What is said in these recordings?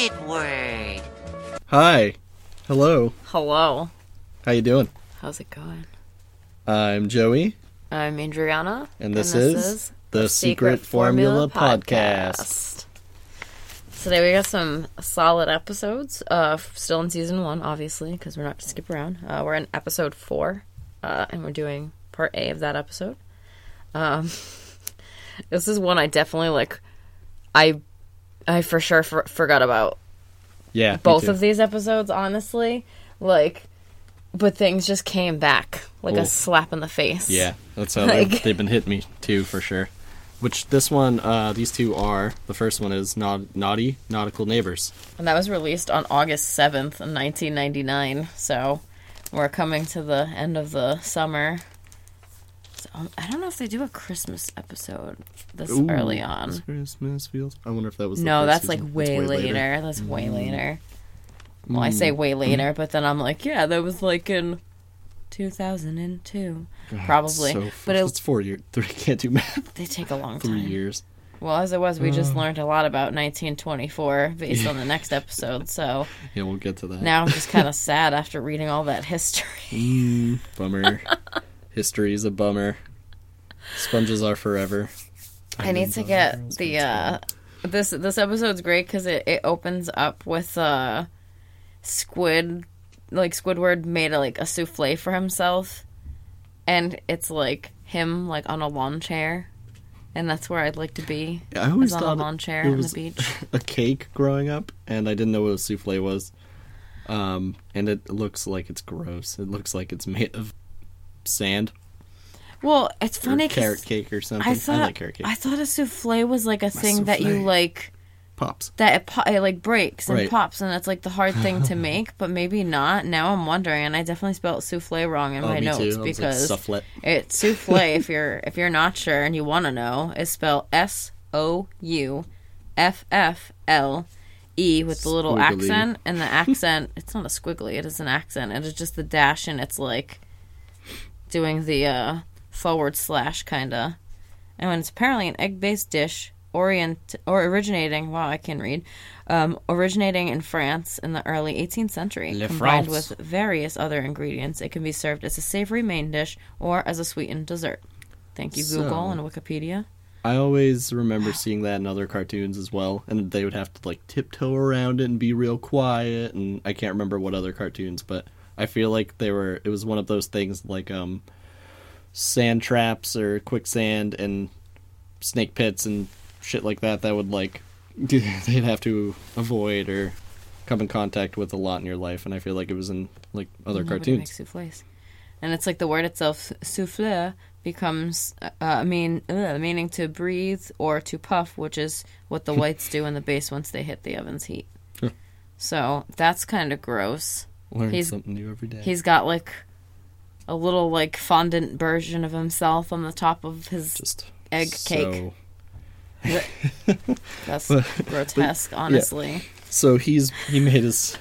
Squidward. Hi. Hello. Hello. How you doing? How's it going? I'm Joey, I'm Adriana. and this, is, the Secret, Formula, Podcast. Today we got some solid episodes. Uh, still in season one, obviously, because we're not to skip around. Uh, we're in episode four, uh, and we're doing part A of that episode. Um, this is one I definitely like. I, I for sure for- forgot about Yeah. both of these episodes. Honestly, like, but things just came back like Ooh. a slap in the face. Yeah, that's how Like- they've, they've been hitting me too, for sure. Which this one, uh, these two are. The first one is Naut- Naughty Nautical Neighbors. And that was released on August 7th, 1999. So we're coming to the end of the summer. Um, I don't know if they do a Christmas episode this Ooh, early on. Christmas feels. I wonder if that was. The No, that's season. like way, That's later. That's way Mm. later. Well, I say way later, but then I'm like, yeah, that was like in 2002. God, Probably. So, But it- it's four years. Three can't do math. They take a long Three time. years. Well, as it was, we Uh. just learned a lot about 1924 based on the next episode. So Yeah, we'll get to that. now I'm just kind of sad after reading all that history. Mm, bummer. History is a bummer. Sponges are forever. I need to get the uh this this episode's great because it, it opens up with uh Squid like Squidward made a, like a souffle for himself, and it's like him like on a lawn chair, and that's where I'd like to be. I always on thought a lawn chair it on the beach. a cake growing up, and I didn't know what a souffle was. Um, and it looks like it's gross. It looks like it's made of sand Well, it's or carrot cake or something. I thought like carrot cake. I thought a souffle was like a thing that you like Pops. that it, po- it like breaks and Right. pops and that's like the hard thing to make, but maybe not. Now I'm wondering, and I definitely spelled souffle wrong in Oh, my notes too. I like, because soufflet. it's souffle. if you're if you're not sure and you want to know, is spelled S O U F F L E with the little Squiggly. accent and the accent. it's not a squiggly. It is an accent. It is just the dash and it's like doing the uh, forward slash kind of. And when it's apparently an egg-based dish, orient or originating. Wow, I can read. Um, originating in France in the early 18th century, Le combined France. with various other ingredients, it can be served as a savory main dish or as a sweetened dessert. Thank you, Google and Wikipedia. I always remember seeing that in other cartoons as well, and they would have to like tiptoe around it and be real quiet. And I can't remember what other cartoons, but I feel like they were. It was one of those things like um, sand traps or quicksand and snake pits and shit like that. That would like they'd have to avoid or come in contact with a lot in your life. And I feel like it was in like other cartoons. souffles. And it's like the word itself, souffle, becomes uh, uh, mean uh, meaning to breathe or to puff, which is what the whites do in the base once they hit the oven's heat. So that's kind of gross. Learn he's- something new every day. He's got like a little like fondant version of himself on the top of his just egg cake. That's But- grotesque, honestly. So he's he made his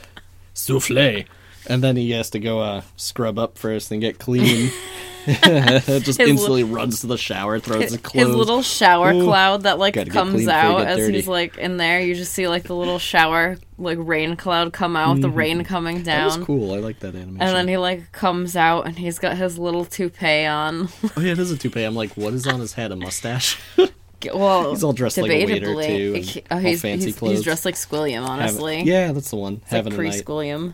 souffle, and then he has to go uh, scrub up first and get clean. Just li- instantly runs to the shower, throws His, the clothes. his little shower Ooh. cloud that like Gotta comes out as dirty. he's like in there. You just see like the little shower like rain cloud come out, the rain coming Mm-hmm. that was down, cool. I like that animation. and then he like comes out and he's got his little toupee on. oh yeah, it is a toupee. I'm like, what is on his head? A mustache? well, He's all dressed like a waiter, too, he- oh, all he's, fancy he's, clothes. he's dressed like Squilliam, honestly. Having- yeah, that's the one. It's like Having night. pre-Squilliam.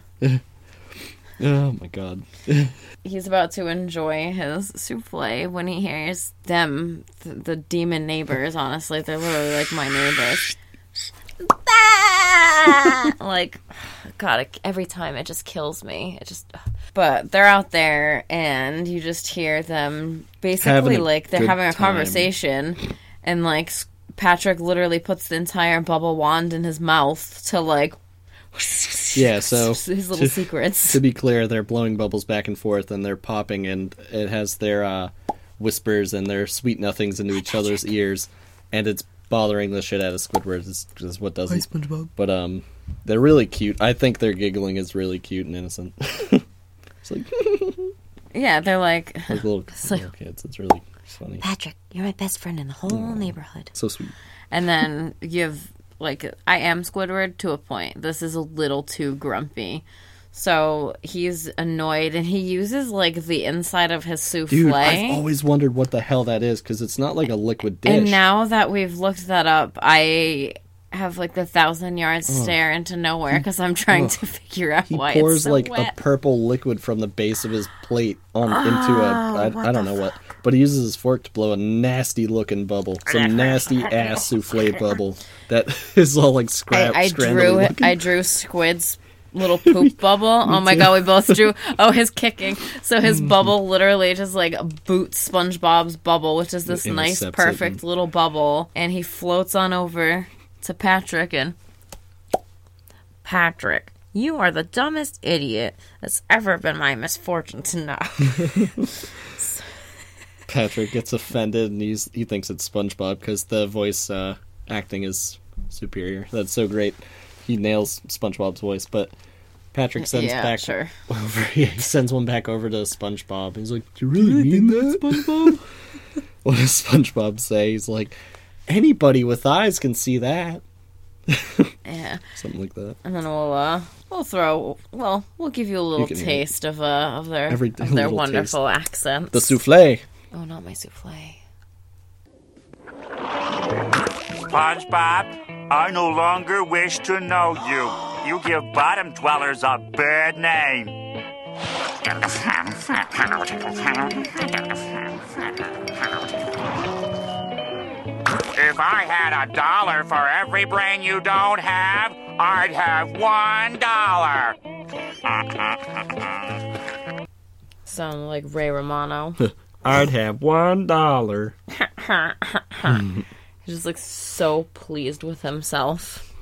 Oh my god. he's about to enjoy his souffle when he hears them, th- the demon neighbors. Honestly, they're literally like my neighbors. like, God, it- every time it just kills me. It just. But they're out there, and you just hear them basically Having a like they're good having a time. conversation, and like Patrick literally puts the entire bubble wand in his mouth to like. Yeah, so his little to- secrets. To be clear, they're blowing bubbles back and forth, and they're popping, and it has their uh, whispers and their sweet nothings into each other's ears, and it's bothering the shit out of Squidward. Is, is what does it? SpongeBob. But um, they're really cute. I think their giggling is really cute and innocent. it's like yeah, they're like. like little, So- little kids. It's really funny. Patrick, you're my best friend in the whole neighborhood. So sweet. And then you have like I am Squidward to a point. This is a little too grumpy. So he's annoyed and he uses like the inside of his souffle. Dude, I've always wondered what the hell that is because it's not like a liquid dish. and now that we've looked that up, I have like the thousand yard stare into nowhere because I'm trying to figure out he why pours it's so like wet. a purple liquid from the base of his plate on into a oh, I, I don't know what, but he uses his fork to blow a nasty looking bubble, some nasty ass souffle bubble that is all like scrap. I, I drew looking. I drew Squid's little poop bubble. Oh my god, we both drew. Oh, his kicking. So his bubble literally just like boots SpongeBob's bubble, which is this nice, intercepts it perfect little bubble, and he floats on over to Patrick and Patrick. You are the dumbest idiot that's ever been my misfortune to know. Patrick gets offended and he's he thinks it's SpongeBob because the voice uh, acting is superior. That's so great. He nails SpongeBob's voice, but Patrick sends yeah, back sure. over. Yeah, he sends one back over to SpongeBob. He's like, "Do you really mean that, SpongeBob?" what does SpongeBob say? He's like, "Anybody with eyes can see that." Yeah. Something like that. And then we'll uh we'll throw well we'll give you a little can hear taste of uh of their Every- of their little wonderful accents. The souffle. oh, not my souffle. SpongeBob, I no longer wish to know you. You give bottom dwellers a bad name. If I had a dollar for every brain you don't have, I'd have one dollar. Sound like Ray Romano. I'd have one dollar. He's just looks so pleased with himself.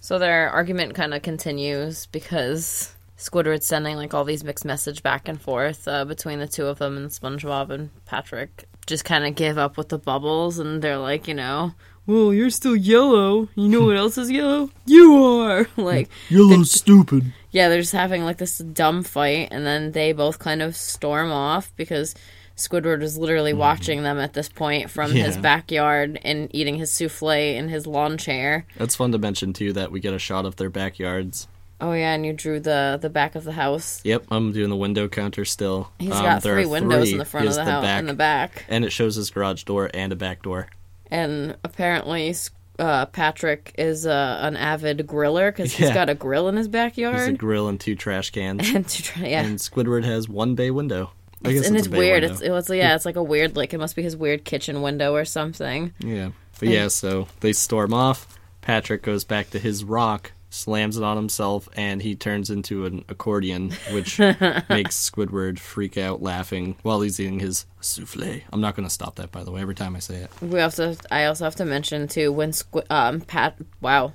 So their argument kind of continues because Squidward's sending like all these mixed message back and forth uh, between the two of them, and SpongeBob and Patrick just kind of give up with the bubbles, and they're like, you know, well, you're still yellow. You know what else is yellow? You are like, Yellow's stupid. yeah, they're just having like this dumb fight, and then they both kind of storm off because Squidward is literally mm-hmm. watching them at this point from his backyard and eating his souffle in his lawn chair. That's fun to mention too that we get a shot of their backyards. Oh yeah, and you drew the the back of the house. Yep, I'm doing the window counter still. He's Um, got three windows three. in the front He of the house back, in the back, and it shows his garage door and a back door. and apparently. Uh, Patrick is uh, an avid griller because he's got a grill in his There's a backyard. grill and two trash cans. and to try, yeah, And Squidward has one bay window. I It's- guess and it's, it's weird. window. It's it was yeah, it's like a weird like it must be his weird kitchen window or something. Yeah. But yeah, so they storm off. Patrick goes back to his rock, slams it on himself, and he turns into an accordion, which makes Squidward freak out laughing while he's eating his souffle. I'm not going to stop that, by the way, every time I say it. We also I also have to mention too when Squ- um Pat wow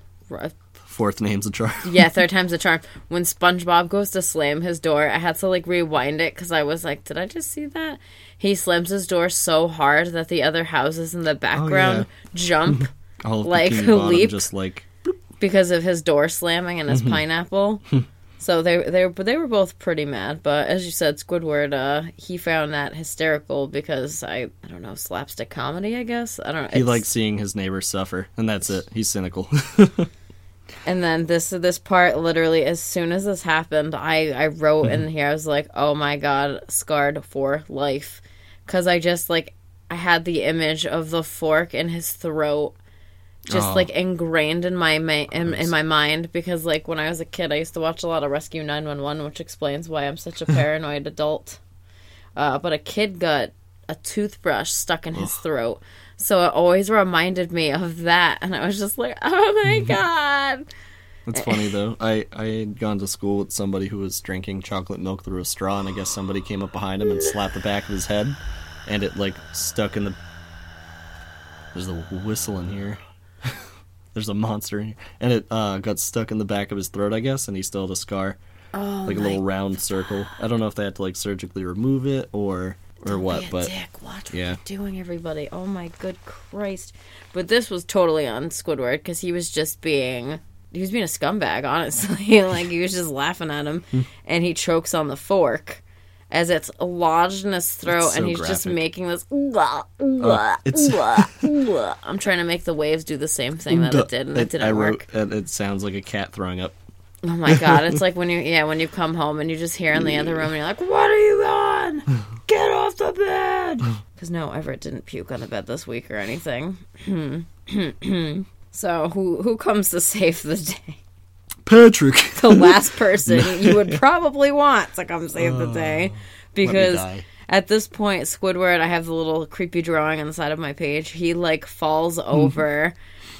Fourth name's a charm. yeah third time's a charm when SpongeBob goes to slam his door I had to like rewind it because I was like did I just see that he slams his door so hard that the other houses in the background jump All of Like, leap. just like because of his door slamming and his Mm-hmm. pineapple. So they they but they were both pretty mad. But as you said, Squidward, uh, he found that hysterical because I I don't know slapstick comedy. I guess I don't know. he likes seeing his neighbors suffer, and that's it. He's cynical. And then this this part literally as soon as this happened, I I wrote in here I was like, "Oh my god, scarred for life." Cuz I just like I had the image of the fork in his throat just Oh. like ingrained in my ma- in, in my mind because like when I was a kid I used to watch a lot of Rescue 911 which explains why I'm such a paranoid adult. Uh, but a kid got a toothbrush stuck in his throat. So it always reminded me of that and I was just like, "Oh my god." It's funny though. I I had gone to school with somebody who was drinking chocolate milk through a straw, and I guess somebody came up behind him and slapped the back of his head, and it like stuck in the. There's a whistle in here. There's a monster in here, and it uh, got stuck in the back of his throat, I guess, and he still had a scar, Oh like a little round circle. I don't know if they had to like surgically remove it or or what, Be a but dick. Watch what yeah. you're doing, everybody. Oh my good Christ! But this was totally on Squidward because he was just being he was being a scumbag. Honestly, like he was just laughing at him, Hmm. and he chokes on the fork, as it's lodged in his throat, so and he's just making this. "Ooh-ah, ooh-ah, uh, it's- ooh-ah, ooh-ah." I'm trying to make the waves do the same thing that it did, and it, didn't I work. wrote, and it sounds like a cat throwing up. Oh my god, it's like when you yeah, when you come home and you just hear in the other room and you're like, "What are you on? Get off the bed." Cuz no, Everett didn't puke on the bed this week or anything. so, who who comes to save the day? Patrick. The last person you would probably want to come save the oh. day because at this point Squidward, I have the little creepy drawing on the side of my page. He like falls hmm. over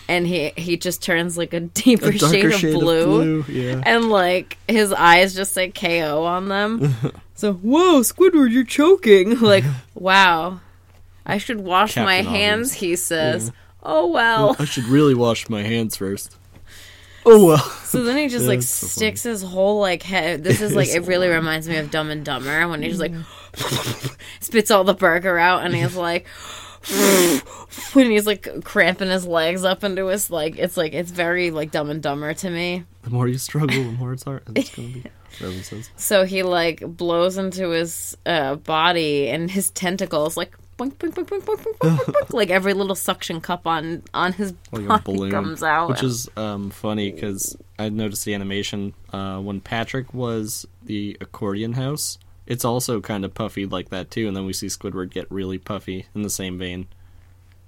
and he he just turns like a deeper A darker shade, of blue Yeah. and like his eyes just say KO on them. so, whoa, Squidward, you're choking. Like, wow. I should wash my hands, Obvious. he says. Oh well. I should really wash my hands first. Oh well. So then he just Yeah, like so sticks his whole like head. This is like it really reminds me of Dumb and Dumber when he's like spits all the burger out and he's like when he's like cramping his legs up into his like it's like it's very like Dumb and Dumber to me. The more you struggle, the more it's hard. It's gonna be. Whatever it says. So he like blows into his uh, body and his tentacles like boink, boink, boink, boink, boink, boink, boink, boink, boink, like every little suction cup on on his Like a body balloon, comes out. which is um, funny because I noticed the animation uh, when Patrick was the accordion house. It's also kind of puffy like that too, and then we see Squidward get really puffy in the same vein.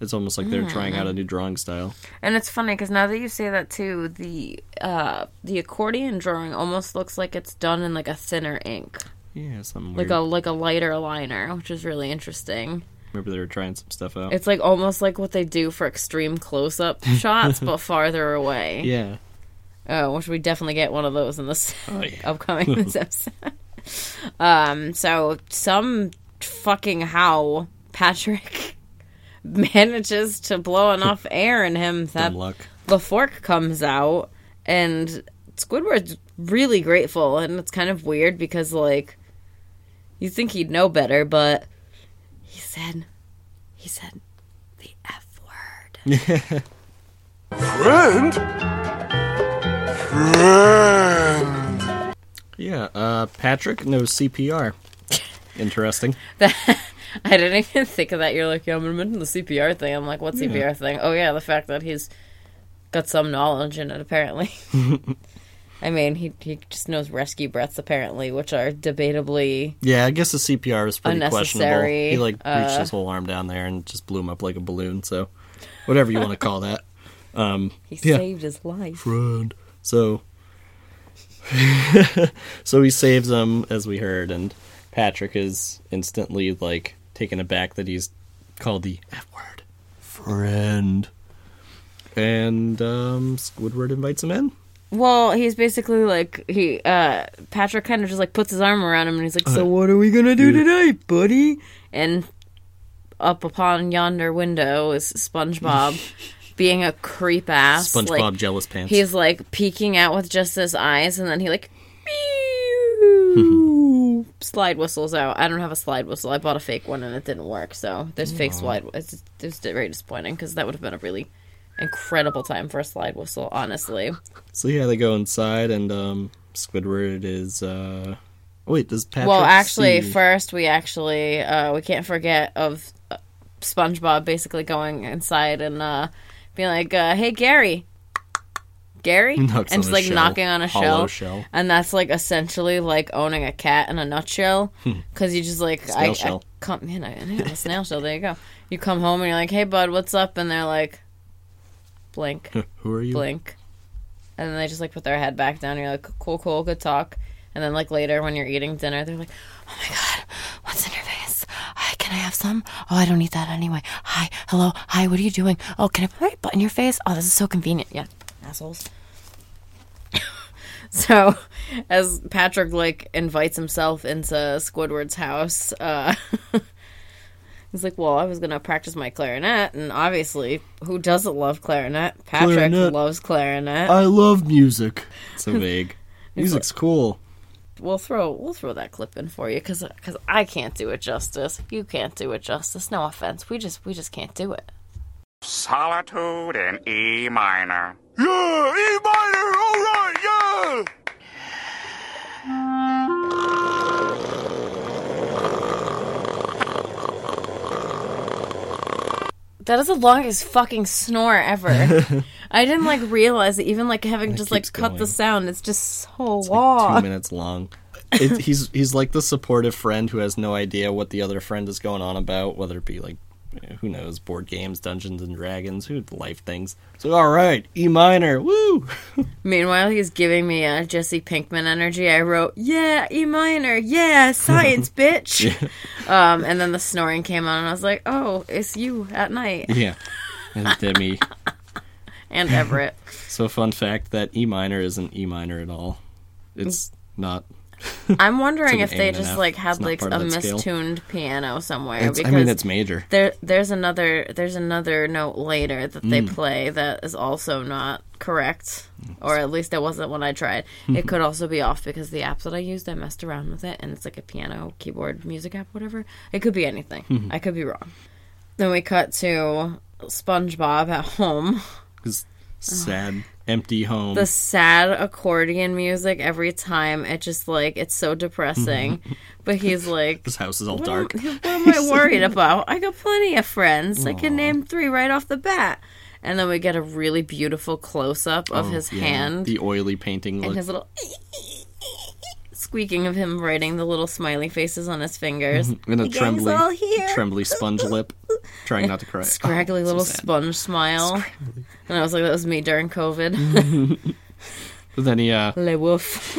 It's almost like they're trying out a new drawing style. And it's funny because now that you say that too, the uh, the accordion drawing almost looks like it's done in like a thinner ink, Yeah, something like weird. a like a lighter liner, which is really interesting. Maybe they were trying some stuff out. It's like almost like what they do for extreme close up shots, but farther away. yeah. Oh, which we definitely get one of those in this Oh, yeah. upcoming this episode. um, so some fucking how Patrick manages to blow enough air in him that the fork comes out and Squidward's really grateful and it's kind of weird because like you think he'd know better, but said he said the F word. Friend? Friend. Yeah, uh, Patrick knows CPR. Interesting. I didn't even think of that. You're like, yeah, I'm gonna mention the CPR thing. I'm like, what CPR thing? Oh yeah, the fact that he's got some knowledge in it apparently. I mean, he he just knows rescue breaths apparently, which are debatably Yeah, I guess the CPR is pretty questionable. He like reached uh, his whole arm down there and just blew him up like a balloon. So, whatever you want to call that. Um, he Yeah. saved his life. friend. So, so he saves him as we heard, and Patrick is instantly like taken aback that he's called the F word, friend. And um, Squidward invites him in. Well, he's basically like he uh Patrick kind of just like puts his arm around him and he's like, "So what are we gonna do tonight, buddy?" And up upon yonder window is SpongeBob, being a creep ass. SpongeBob like, jealous pants. He's like peeking out with just his eyes, and then he like slide whistles out. I don't have a slide whistle. I bought a fake one and it didn't work. So there's fake slide. It's, it's very disappointing because that would have been a really incredible time for a slide whistle. Honestly, So yeah, they go inside, and um, Squidward is. Uh... Wait, does Patrick? well, actually, see- first we actually uh, we can't forget of uh, SpongeBob basically going inside and uh, being like, uh, "Hey, Gary." Gary, Knocks and just like shell. knocking on a shell. shell. and that's like essentially like owning a cat in a nutshell because you just like. Snail I, shell. I come man I, yeah, snail shell there you go you come home and you're like hey bud what's up and they're like blink Who are you? blink and then they just like put their head back down. And you're like cool cool good talk. And then like later when you're eating dinner they're like oh my god what's in your face? Hi can I have some? Oh I don't eat that anyway. Hi hello. Hi what are you doing? Oh can I put my butt in your face? Oh this is so convenient. Yeah assholes. So, as Patrick like invites himself into Squidward's house, uh, he's like, "Well, I was gonna practice my clarinet, and obviously, who doesn't love clarinet? Patrick Clarinet. loves clarinet. I love music. So vague. Music's cool. we'll throw we'll throw that clip in for you because because I can't do it justice. You can't do it justice. No offense. We just we just can't do it. Solitude in E minor. Yeah, E minor, alright, yeah! That is the longest fucking snore ever. I didn't like realize that even like having just like keeps cut the going. sound, it's just so Two long. minutes long. It, he's he's like the supportive friend who has no idea what the other friend is going on about, whether it be like who knows board games, Dungeons and Dragons, who life things. So all right, E minor, woo. Meanwhile, he's giving me a Jesse Pinkman energy. I wrote, "Yeah, E minor, yeah, science, bitch." Um, and then the snoring came on, and I was like, "Oh, it's you at night." yeah, and Demi. And Everett. So fun fact that E minor isn't E minor at all. It's not. I'm wondering It's if they A and an just like had like a that scale. mistuned piano somewhere It's, I mean, it's major. there there's another there's another note later that they Mm. play that is also not correct or at least it wasn't when I tried. it could also be off because the app that I used I messed around with it and it's like a piano keyboard music app whatever. It could be anything. Mm-hmm. I could be wrong. Then we cut to SpongeBob at home. His sad, empty home. The sad accordion music every time it just like it's so depressing. Mm-hmm. but he's like His house is all What dark. am, what am I worried about? I got plenty of friends. I can name three right off the bat. And then we get a really beautiful close up of Oh, his yeah, hand the oily painting and look. his little squeaking of him writing the little smiley faces on his fingers. and a The trembly, trembly sponge lip, trying not to cry. Scraggly Oh, little sad. sponge smile. And I was like, that was me during COVID. But then he, uh, Le woof.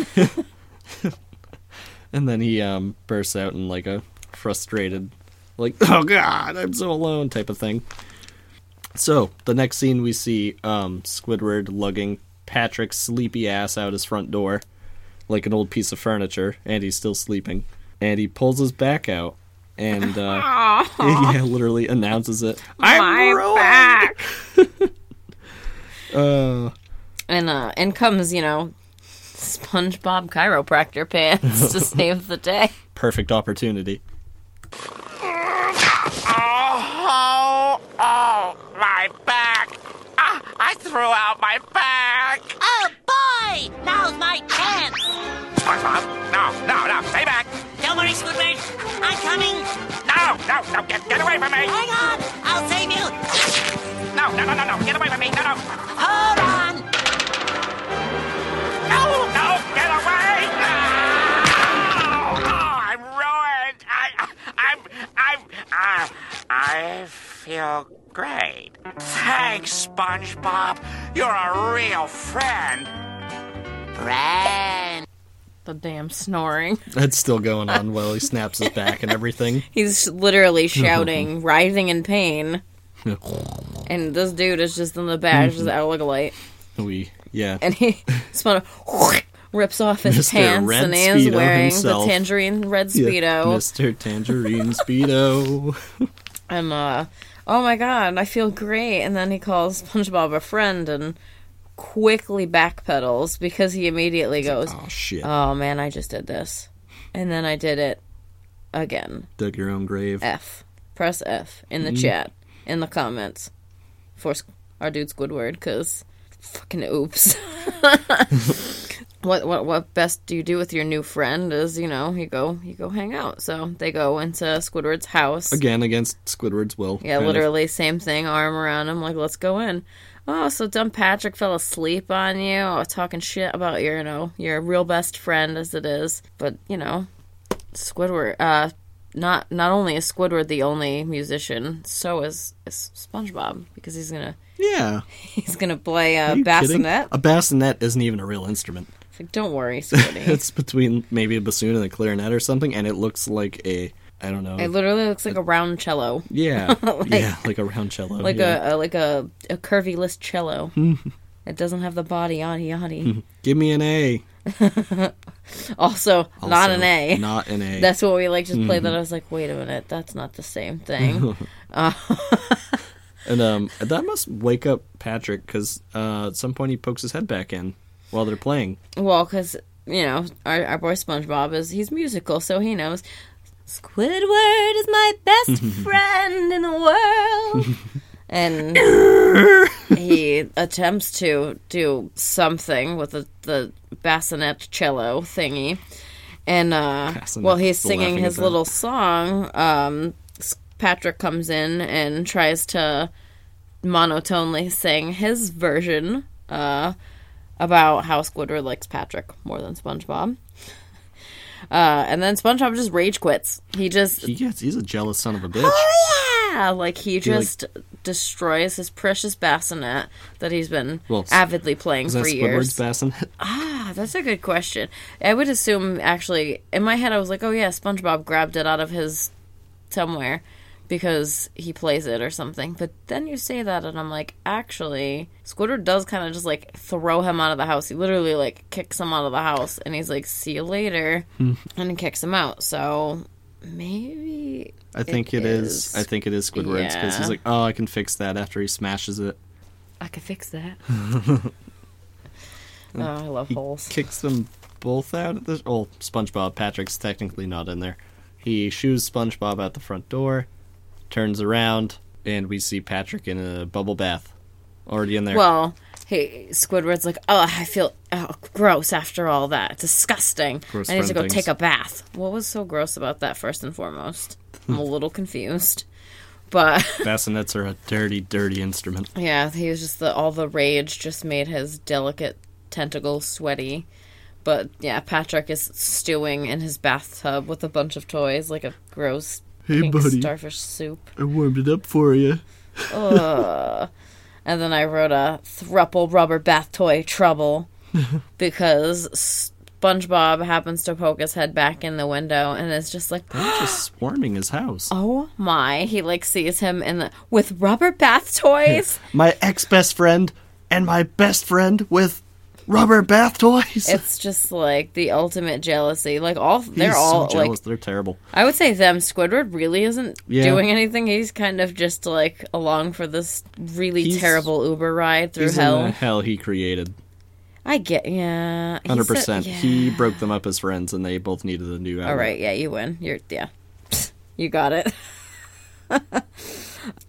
and then he um bursts out in like a frustrated, like "Oh God, I'm so alone" type of thing. So the next scene we see um Squidward lugging Patrick's sleepy ass out his front door, like an old piece of furniture, and he's still sleeping. And he pulls his back out, and uh, yeah, literally announces it. I'm My ruined! back. Uh, And uh in comes, you know, SpongeBob chiropractor pants to save the day. perfect opportunity. Oh, oh, my back. I threw out my back. Oh boy! Now's my chance! SpongeBob, no, no, no, stay back. Don't worry, Squidward. I'm coming. No, no, no, get, get away from me. Hang on. I'll save you. No, no, no, no, no, get away from me. No, no, Hold on. no, no, get away. No! Oh, I'm ruined. I, I'm, I'm, uh, I feel great. Thanks, SpongeBob. You're a real friend. Friend. The damn snoring. That's still going on while he snaps his back and everything. He's literally shouting, writhing in pain. And this dude is just in the back, just out like a light. We yeah. And he spun rips off his Mr. pants Red and he is Speedo wearing himself. the tangerine red Yeah, speedo. Mr. Tangerine Speedo. And uh oh my god, I feel great. And then he calls SpongeBob a friend and quickly backpedals because he immediately goes, oh shit. Oh man, I just did this. And then I did it again. Dug your own grave. F. Press F in the mm-hmm. chat, in the comments for our dude Squidward, because fucking oops. what what what best do you do with your new friend is you know you go you go hang out. So they go into Squidward's house. Again against Squidward's will. Yeah, kind of. literally same thing. Arm around him, like let's go in. Oh, so dumb Patrick fell asleep on you, oh, talking shit about your, you know, your real best friend as it is. But you know, Squidward. Uh, not not only is Squidward the only musician, so is, is SpongeBob because he's gonna Yeah. he's gonna play a you kidding? bassinet. A bassinet isn't even a real instrument. Like, don't worry, Squiddy. It's between maybe a bassoon and a clarinet or something, and it looks like a I don't know. it literally looks like a round cello, yeah, yeah, like a round cello. like yeah. a, a like a a curvy list cello. it doesn't have the body yaddy yaddy. Give me an A. Also, not an A. Not an A. That's what we like just play. Mm-hmm. That I was like, wait a minute, that's not the same thing. and um, that must wake up Patrick because uh, at some point he pokes his head back in while they're playing. well, because you know our our boy SpongeBob is he's musical, so he knows. Squidward is my best friend in the world, and he attempts to do something with the the bassinet cello thingy, and uh, Bassinet, while he's singing his little song, um, Patrick comes in and tries to monotonely sing his version uh, about how Squidward likes Patrick more than SpongeBob. Uh, and then SpongeBob just rage quits. He just He gets he's a jealous son of a bitch. Oh yeah, like he like- just destroys his precious bassinet that he's been Well, avidly playing for years. Squidward's bassinet? Ah, that's a good question. I would assume actually in my head I was like, oh yeah, SpongeBob grabbed it out of his somewhere because he plays it or something. But then you say that and I'm like, actually, Squidward does kind of just like throw him out of the house. He literally like kicks him out of the house and he's like, see you later, Hmm. and he kicks him out. So maybe I think It it is. is. I think it is Squidward's because Yeah. he's like, oh, I can fix that after he smashes it. I can fix that. oh, I love He holes. kicks them both out. At the, oh, SpongeBob. Patrick's technically not in there. He shoos SpongeBob out the front door, turns around, and we see Patrick in a bubble bath, already in there. Well, hey, Squidward's like, oh, I feel oh, gross after all that. Disgusting. Gross I need to go things. take a bath. What was so gross about that, first and foremost? I'm a little confused. But bassinets are a dirty, dirty instrument. yeah, he was just the all the rage just made his delicate tentacles sweaty. But yeah, Patrick is stewing in his bathtub with a bunch of toys, like a gross Hey, pink buddy. starfish soup. I warmed it up for you. Ugh. and then I wrote a thruple rubber bath toy trouble because SpongeBob happens to poke his head back in the window and is just like, They're just swarming his house. "Oh my!" He like sees him in the with rubber bath toys. My ex best friend and my best friend with rubber bath toys. it's just like the ultimate jealousy. Like all they're He's all so jealous. like They're terrible. I would say them. Squidward really isn't Yeah. doing anything. He's kind of just like along for this really He's- terrible Uber ride through He's in hell. the hell he created. I get yeah. Hundred percent. yeah. He broke them up as friends, and they both needed a new outlet. All right, yeah, you win. You're yeah. You got it.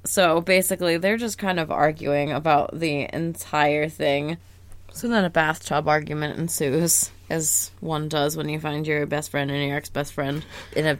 so basically, they're just kind of arguing about the entire thing. So then a bathtub argument ensues, as one does when you find your best friend and your ex best friend in a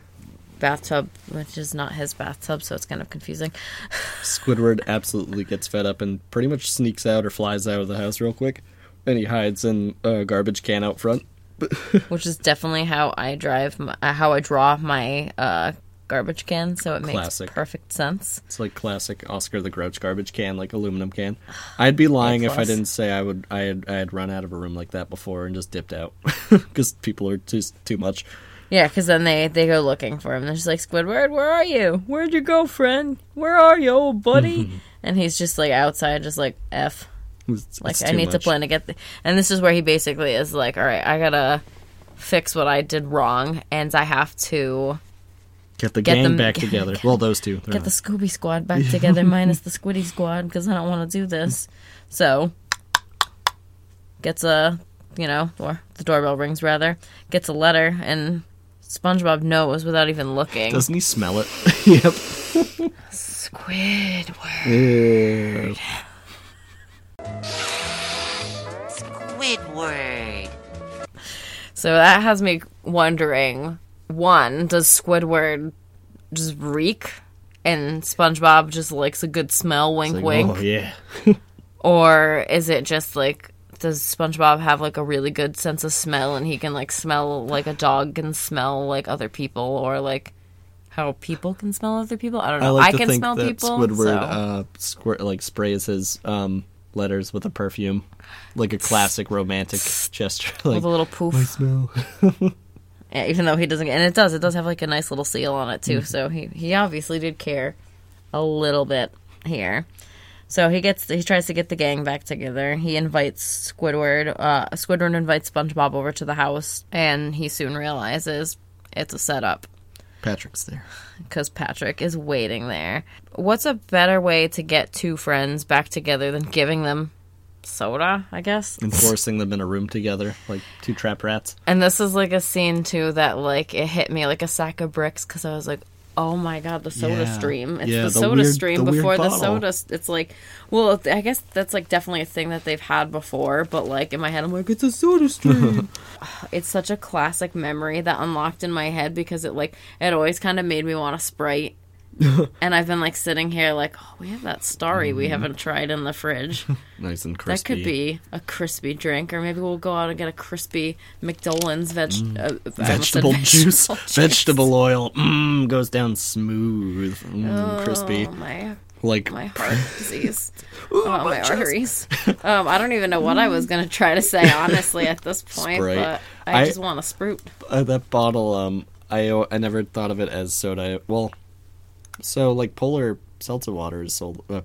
bathtub, which is not his bathtub, so it's kind of confusing. Squidward absolutely gets fed up and pretty much sneaks out or flies out of the house real quick, and he hides in a garbage can out front. Which is definitely how I drive, my, uh, how I draw my uh, garbage can, so it makes perfect sense. It's like classic Oscar the Grouch garbage can, like aluminum can. I'd be lying if I didn't say I would. I had I had run out of a room like that before and just dipped out because people are too too much. Yeah, because then they they go looking for him. They're just like, Squidward, where are you? Where'd you go, friend? Where are you, old buddy? and he's just like outside, just like f. It's, Like it's I need to plan to get. The- and this is where he basically is like, all right, I gotta fix what I did wrong, and I have to Get the get gang them- back get- together. get- well, those two. they're get the. Scooby Squad back together, minus the Squiddy Squad, because I don't want to do this. So gets a, you know, or the doorbell rings rather, gets a letter, and SpongeBob knows without even looking. Doesn't he smell it? yep. Squidward. Squidward. So that has me wondering: one, does Squidward just reek, and SpongeBob just likes a good smell? Wink, Like, wink. Oh yeah. Or is it just like does SpongeBob have like a really good sense of smell and he can like smell like a dog can smell like other people or like how people can smell other people? I don't I know. like I to can think smell that people. Squidward so- uh, squirt like sprays his um, letters with a perfume, like a classic romantic gesture. Like with a little poof. Yeah, even though he doesn't, and it does, it does have like a nice little seal on it too. Mm-hmm. So he he obviously did care a little bit here. So he gets he tries to get the gang back together. He invites Squidward. Uh, Squidward invites SpongeBob over to the house, and he soon realizes it's a setup Patrick's there. because Patrick is waiting there. What's a better way to get two friends back together than giving them soda? I guess. and forcing them in a room together like two trap rats. And this is like a scene too that like it hit me like a sack of bricks because I was like, oh my god, the soda Yeah. stream! It's Yeah, the, the soda weird- stream the before the soda. It's like, well, I guess that's like definitely a thing that they've had before. But like in my head, I'm like, it's a soda stream. it's such a classic memory that unlocked in my head because it like it always kind of made me want a sprite. and I've been like sitting here like, oh, we have that starry we haven't tried in the fridge. Nice and crispy. that could be a crispy drink, or maybe we'll go out and get a crispy McDolland's veg- uh, I almost said vegetable juice, juice. vegetable oil. Mmm, goes down smooth, mm, crispy. Oh, my Like my heart disease. oh, my, arteries. Um, I don't even know what I was gonna try to say honestly at this point, Sprite. but I, I- just want a sprute. uh, that bottle. Um, I I never thought of it as soda. Well, so like polar seltzer water is sold. Uh,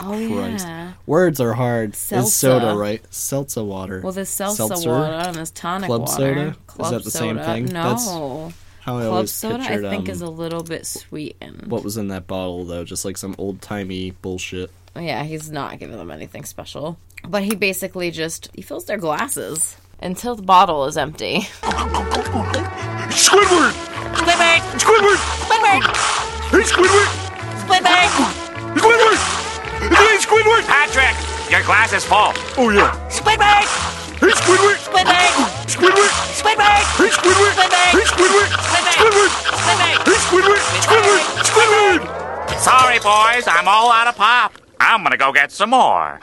Oh Christ. yeah. Words are hard. Seltzer. It's soda, right? Seltzer water. Well, there's salsa Seltzer? water and there's tonic Club water. soda? Is Club that the same soda. thing? No. That's How I Club always soda, I think, um, is a little bit sweetened. what was in that bottle though? Just like some old timey bullshit. Yeah, he's not giving them anything special. But he basically just he fills their glasses until the bottle is empty. Squidward! Squidward! Squidward! Squidward! Hey, Squidward! Squidward! Squidward! Hey, Squidward! Patrick, your glass is full. Oh, yeah. Squidward! Hey, Squidward! Squidward! Squidward! Squidward! Hey, Squidward! Hey, Squidward! Squidward! Squidward! Hey, Squidward! Squidward! Squidward! Sorry, boys, I'm all out of pop. I'm gonna go get some more.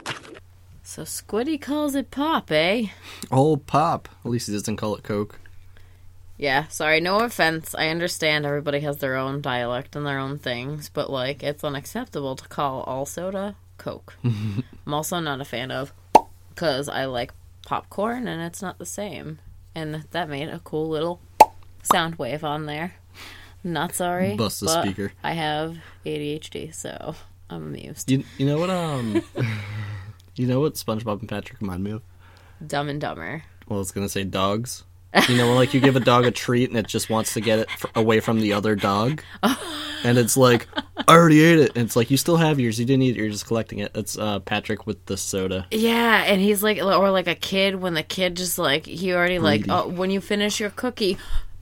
So Squiddy calls it pop, eh? Oh, pop. At least he doesn't call it Coke. Yeah, sorry, no offense. I understand everybody has their own dialect and their own things, but like it's unacceptable to call all soda Coke. I'm also not a fan of cuz I like popcorn and it's not the same. And that made a cool little sound wave on there. Not sorry. Bust the speaker. I have ADHD, so I'm amused. You you know what um you know what SpongeBob and Patrick remind me of? Dumb and Dumber. Well, I was gonna say dogs. You know, like you give a dog a treat and it just wants to get it f- away from the other dog, and it's like, I already ate it. And it's like you still have yours. You didn't eat it. You're just collecting it. It's uh, Patrick with the soda. Yeah, and he's like, or like a kid when the kid just like he already like, Greedy. oh, when you finish your cookie,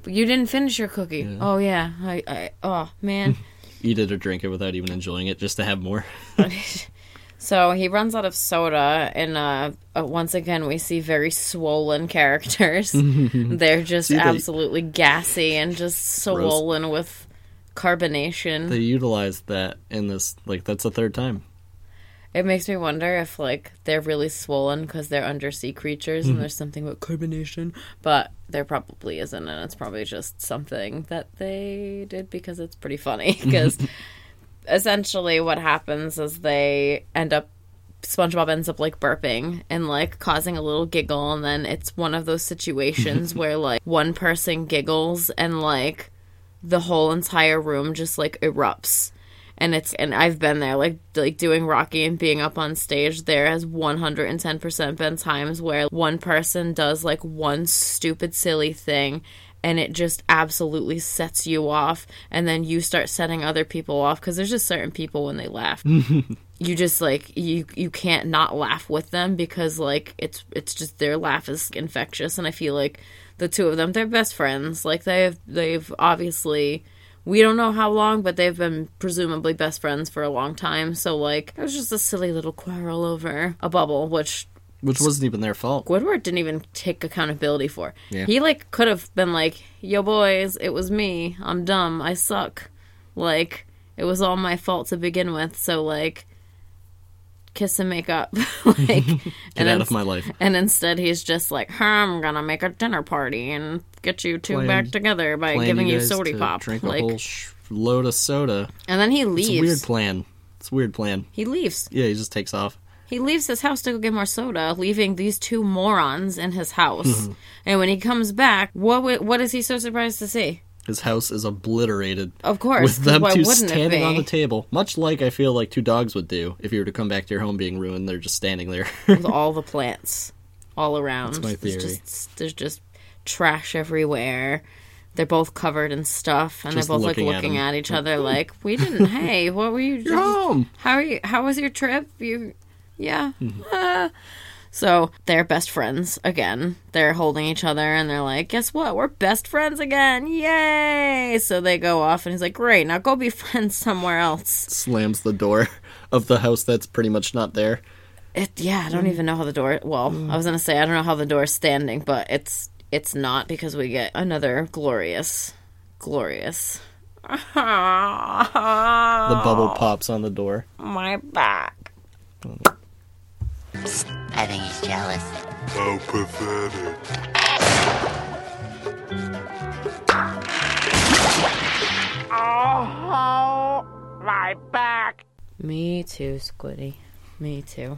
you didn't finish your cookie. Oh yeah, I, I, oh man. Eat it or drink it without even enjoying it, just to have more. so he runs out of soda, and uh, uh, once again we see very swollen characters. They're just See, they- absolutely gassy and just swollen with carbonation. they utilized that in this. Like that's the third time. It makes me wonder if like they're really swollen because they're undersea creatures and there's something about carbonation, but there probably isn't, and it's probably just something that they did because it's pretty funny. Because essentially, what happens is they end up. SpongeBob ends up like burping and like causing a little giggle, and then it's one of those situations where like one person giggles and like the whole entire room just like erupts and it's and I've been there like like doing Rocky and being up on stage there has 110% been times where one person does like one stupid silly thing and it just absolutely sets you off and then you start setting other people off cuz there's just certain people when they laugh. You just like you you can't not laugh with them because like it's it's just their laugh is infectious and I feel like the two of them they're best friends. Like they've they've obviously we don't know how long but they've been presumably best friends for a long time. So like it was just a silly little quarrel over a bubble which Which wasn't even their fault. Squidward didn't even take accountability for. Yeah. He like could have been like, "Yo boys, it was me. I'm dumb. I suck." Like it was all my fault to begin with. So like kiss and make up. like Get out of my life. And instead he's just like, huh, "I'm going to make a dinner party and get you two Plan- back together by giving you, sody to pop." Drink like a whole sh- load of soda. and then he It's leaves. a weird plan. It's a weird plan. he leaves. Yeah, he just takes off. He leaves his house to go get more soda, leaving these two morons in his house. Mm-hmm. and when he comes back, what what is he so surprised to see? His house is obliterated. Of course, With them two standing on the table. Much like I feel like two dogs would do if you were to come back to your home being ruined, they're just standing there. with all the plants all around. That's my There's theory. just, there's just trash everywhere. They're both covered in stuff, and Just they're both looking like looking him. at, each other, like, "We didn't. hey, what were you? You're home. How are you? How was your trip? You, yeah." Mm-hmm. Ah. So they're best friends again. They're holding each other, and they're like, "Guess what? We're best friends again! Yay!" So they go off, and he's like, "Great, now go be friends somewhere else." Slams the door of the house that's pretty much not there. It yeah, I don't even know how the door. Well, I was gonna say I don't know how the door is standing, but it's it's not because we get another glorious, glorious The bubble pops on the door. My back. I think he's jealous. How pathetic. Oh, my back. Me too, Squiddy. Me too.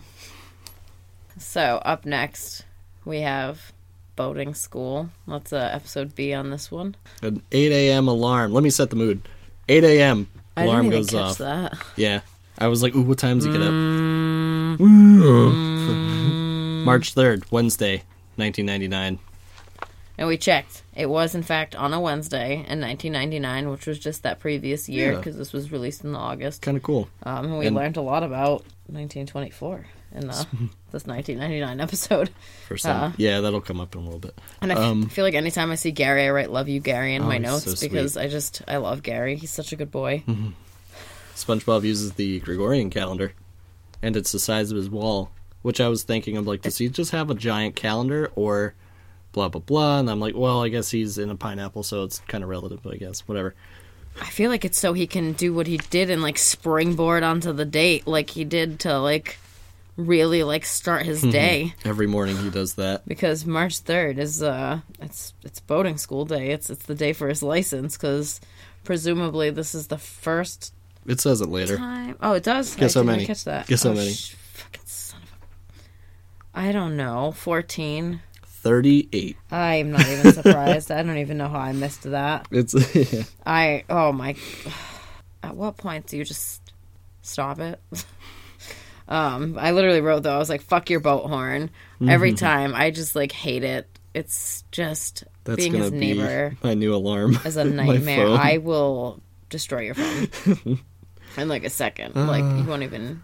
So, up next, we have boating school. What's uh, episode B on this one? An 8 a.m. alarm. Let me set the mood. 8 a.m. I Alarm didn't goes catch off. that. Yeah. I was like, ooh, what time does he get up? Mm. March 3rd, Wednesday, 1999. And we checked. It was, in fact, on a Wednesday in 1999, which was just that previous year Yeah. because this was released in August. Kind of cool. Um, and we And- learned a lot about 1924 in uh, this 1999 episode. First some. Uh. yeah, that'll come up in a little bit. And I f- Um, feel like anytime I see Gary, I write "Love you, Gary" in Oh, my he's notes so sweet. Mm-hmm. because I just I love Gary. He's such a good boy. SpongeBob uses the Gregorian calendar, and it's the size of his wall. Which I was thinking of, like, does he just have a giant calendar or blah blah blah? And I'm like, well, I guess he's in a pineapple, so it's kind of relative, I guess. Whatever. I feel like it's so he can do what he did and like springboard onto the date, like he did to like really like start his day. Every morning he does that. because March third is uh it's it's boating school day. It's it's the day for his license because presumably this is the first It says it later. time. Oh, it does. Guess I how many? Catch that. Guess how Oh, many? sh- fucking son of a. I don't know. Fourteen. 38. I'm not even surprised. I don't even know how I missed that. It's yeah. I oh my. At what point do you just stop it? um, I literally wrote though. I was like, "Fuck your boat horn." Every time, I just like hate it. It's just That's being his neighbor be my new alarm. is a nightmare. I will destroy your phone in like a second. like Uh. you won't even.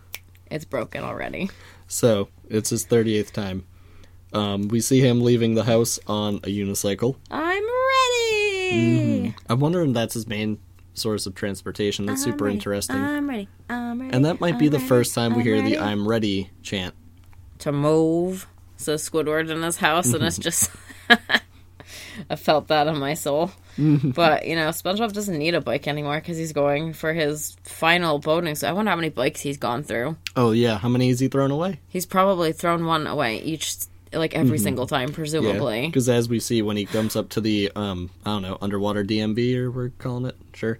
It's broken already. So it's his 38th time. Um, we see him leaving the house on a unicycle. I'm ready. I'm wondering if that's his main source of transportation. That's super interesting. I'm ready. I'm ready. and that might be I'm the ready. first time we I'm hear ready. the "I'm ready" chant. to move. Says Squidward in his house, and it's just. I felt that in my soul. but, you know, SpongeBob doesn't need a bike anymore because he's going for his final boating. So I wonder how many bikes he's gone through. Oh yeah, how many has he thrown away? He's probably thrown one away each, like every single time, presumably. because as we see when he comes up to the um, I don't know, underwater DMV or we're calling it, sure,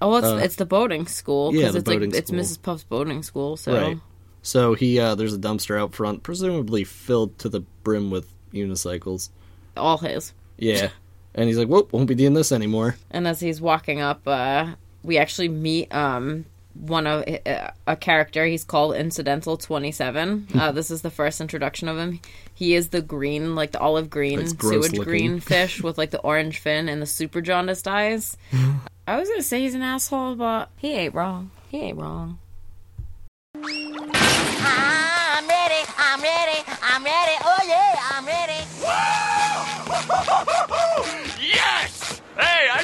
Oh, well, it's, it's the boating school yeah, because the it's like boating it's. Mrs. Puff's boating school. So right. So he uh, there's a dumpster out front, presumably filled to the brim with unicycles. all his. Yeah, and he's like, "Whoop, won't be doing this anymore." And as he's walking up, uh, we actually meet um, one of uh, a character. He's called Incidental Twenty Seven. Uh, this is the first introduction of him. He is the green, like the olive green, It's sewage looking. green fish with like the orange fin and the super jaundiced eyes. I was gonna say he's an asshole, but he ain't wrong. He ain't wrong. I'm ready, I'm ready, I'm ready. Oh yeah, I'm ready.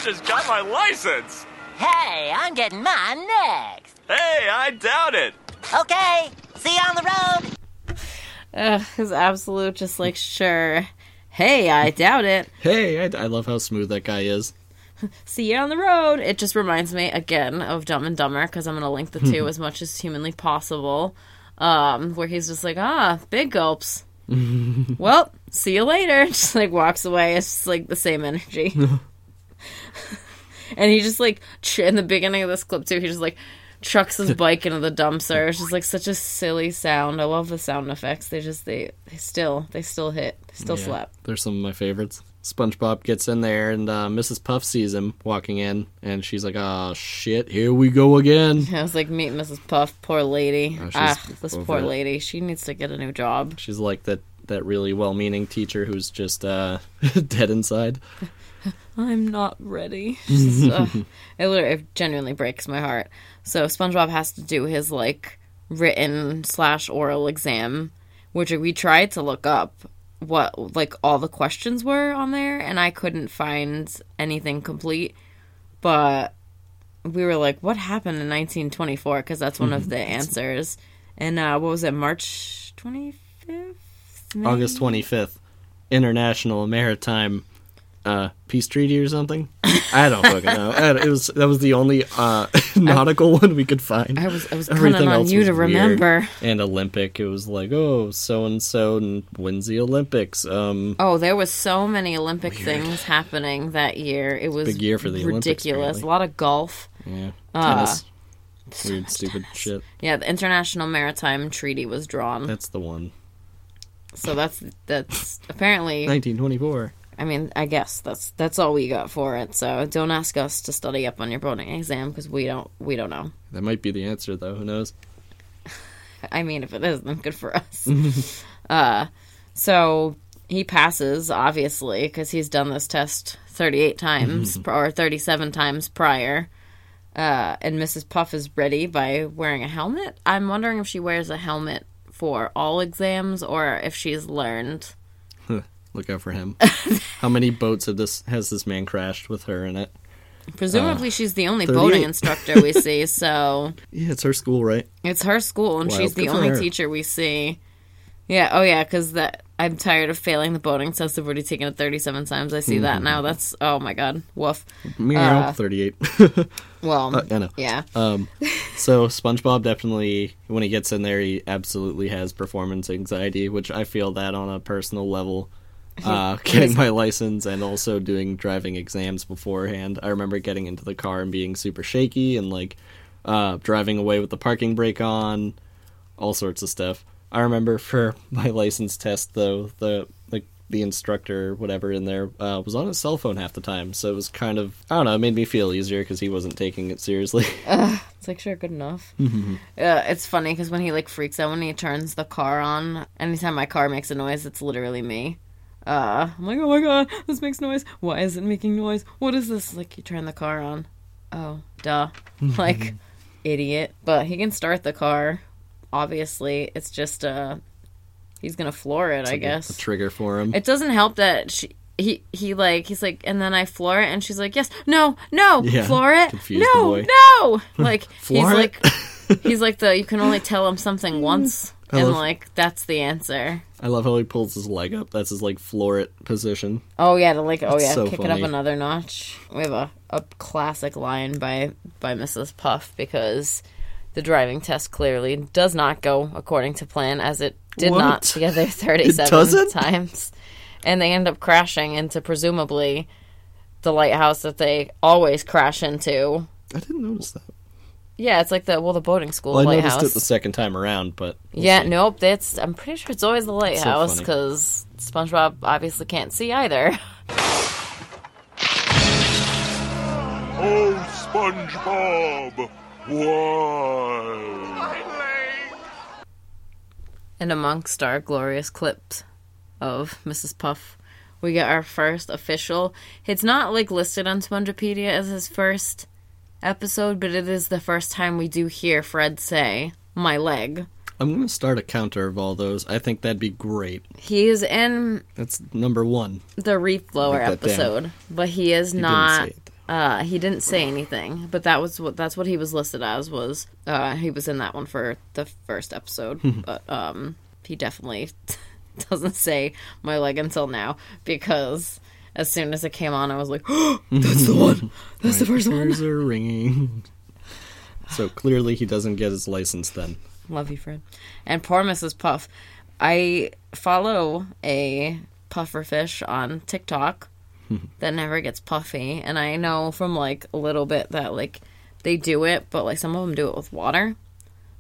Yes! Hey, I just got my license! Hey, I'm getting mine next. Hey, I doubt it! Okay, see you on the road. Ugh, his absolute just like sure. Hey, I doubt it. Hey, I, I love how smooth that guy is. see you on the road. It just reminds me again of Dumb and Dumber because I'm going to link the two as much as humanly possible. Um, where he's just like, ah, big gulps. well, see you later. Just like walks away. It's just like the same energy. and he just like ch- in the beginning of this clip too. He just like chucks his bike into the dumpster. It's just like such a silly sound. I love the sound effects. They just they they still they still hit. They still Yeah, slap. They're some of my favorites. SpongeBob gets in there, and uh, Mrs. Puff sees him walking in, and she's like, "Oh shit, here we go again." I was like, meet Mrs. Puff, poor lady. Oh, ah, this poor it. lady. She needs to get a new job. She's like that that really well-meaning teacher who's just uh, dead inside. I'm not ready. Just, uh, it literally it genuinely breaks my heart. So SpongeBob has to do his like written slash oral exam, which we tried to look up what like all the questions were on there, and I couldn't find anything complete. But we were like, "What happened in 1924?" Because that's one of the answers. And uh, what was it? March 25th. August 25th, International Maritime uh, peace treaty or something. I don't fucking know. It was that was the only uh, nautical one we could find. I was I was Everything counting on you was to weird. remember. And Olympic, it was like, oh, so and so wins the Olympics. Um, Oh, there was so many Olympic things happening that year. It was Big year for the Olympics, ridiculous. apparently. A lot of golf. yeah, Uh, tennis, weird, stupid shit. Yeah, the International Maritime Treaty was drawn. That's the one. So that's that's apparently 1924. I mean, I guess that's that's all we got for it. So don't ask us to study up on your boating exam because we don't we don't know. That might be the answer, though. Who knows? I mean, if it is, then good for us. uh, so he passes obviously because he's done this test 38 times or 37 times prior. Uh, and Mrs. Puff is ready by wearing a helmet. I'm wondering if she wears a helmet for all exams or if she's learned. Look out for him. How many boats have this has this man crashed with her in it? Presumably, she's the only boating instructor we see. So Yeah, it's her school, right? It's her school, and Wow, she's the only her. teacher we see. Yeah, oh yeah, because that I'm tired of failing the boating test. I've already taken it 37 times. I see that Mm-hmm. now. That's oh my god, woof. Meow, Uh, 38. Well, I know. yeah, Um, so SpongeBob definitely, when he gets in there, he absolutely has performance anxiety, which I feel that on a personal level. Uh, getting my license and also doing driving exams beforehand. I remember getting into the car and being super shaky and like uh, driving away with the parking brake on, all sorts of stuff. I remember for my license test though, the like the instructor, whatever in there, uh, was on his cell phone half the time, so it was kind of I don't know, it made me feel easier because he wasn't taking it seriously. it's like sure, good enough. Mm-hmm. uh, it's funny because when he like freaks out when he turns the car on, anytime my car makes a noise, it's literally me. Uh, I'm like, oh my god, this makes noise. Why is it making noise? What is this? Like, you turn the car on. Oh, duh. like, idiot. But he can start the car. Obviously, it's just, uh, he's gonna floor it, I Like guess. a trigger for him. It doesn't help that she. He he like he's like and then I floor it and she's like yes no no Yeah, floor it no boy. no like he's it? like he's like the you can only tell him something once I and love- like that's the answer I love how he pulls his leg up. That's his like floor it position. oh yeah to like oh That's yeah so kick it up another notch we have a, a classic line by by Mrs. Puff because the driving test clearly does not go according to plan as it did What? not the other 37 doesn't? times and they end up crashing into presumably the lighthouse that they always crash into I didn't notice that. Yeah it's like the well the boating school Well, I lighthouse noticed it the second time around, but we'll yeah see. nope that's i'm pretty sure it's always the lighthouse funny. because spongebob obviously can't see either Oh, SpongeBob! Why? And amongst our glorious clips of Mrs. Puff, we get our first official. It's not like listed on Spongepedia as his first episode, but it is the first time we do hear Fred say, My leg. I'm gonna start a counter of all those. I think that'd be great. He is in That's number one. the Reef Blower down. episode, but he is He not. didn't. Uh, he didn't say anything, but that was what that's what he was listed as. Was uh, he was in that one for the first episode, but um, he definitely doesn't say my leg until now because as soon as it came on, I was like, oh, "That's the one. That's the first one." Are ringing. So clearly he doesn't get his license then. Love you, Fred. And poor Mrs. Puff. I follow a puffer fish on TikTok that never gets puffy, and I know from like a little bit that like they do it, but like some of them do it with water.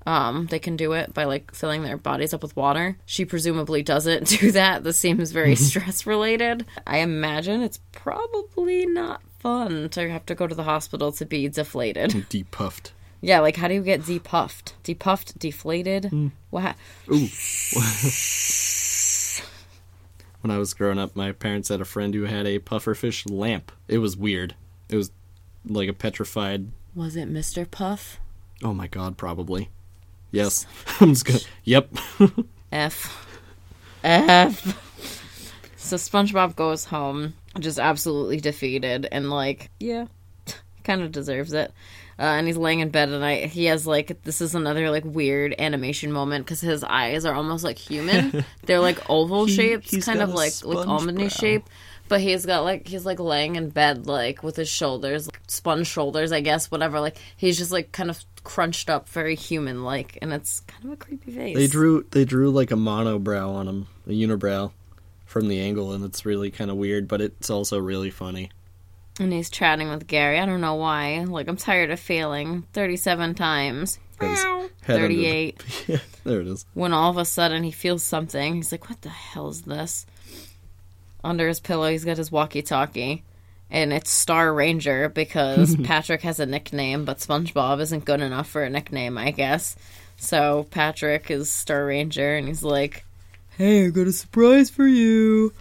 Um, they can do it by like filling their bodies up with water. She presumably doesn't do that. This seems very stress related. I imagine it's probably not fun to have to go to the hospital to be deflated. Depuffed. Yeah, like how do you get depuffed? Depuffed, deflated? What? Ooh. when I was growing up, my parents had a friend who had a pufferfish lamp. It was weird. It was like a petrified. Was it Mr. Puff? Oh my god, probably. Yes. I'm just gonna. Yep. F. F. So SpongeBob goes home, just absolutely defeated, and like, yeah, kind of deserves it. Uh, and he's laying in bed, and I he has like this is another like weird animation moment because his eyes are almost like human. They're like oval He- shapes, kind of like like almondy shape. But he's got like he's like laying in bed like with his shoulders, like, sponge shoulders, I guess, whatever. Like he's just like kind of crunched up, very human like, and it's kind of a creepy face. They drew they drew like a monobrow on him, a unibrow, from the angle, and it's really kind of weird, but it's also really funny. And he's chatting with Gary. I don't know why. Like, I'm tired of failing 37 times. Got his Meow. head under the- 38. Yeah, there it is. When all of a sudden he feels something. He's like, what the hell is this? Under his pillow, he's got his walkie talkie. And it's Star Ranger because Patrick has a nickname, but SpongeBob isn't good enough for a nickname, I guess. So Patrick is Star Ranger, and he's like, hey, I got a surprise for you.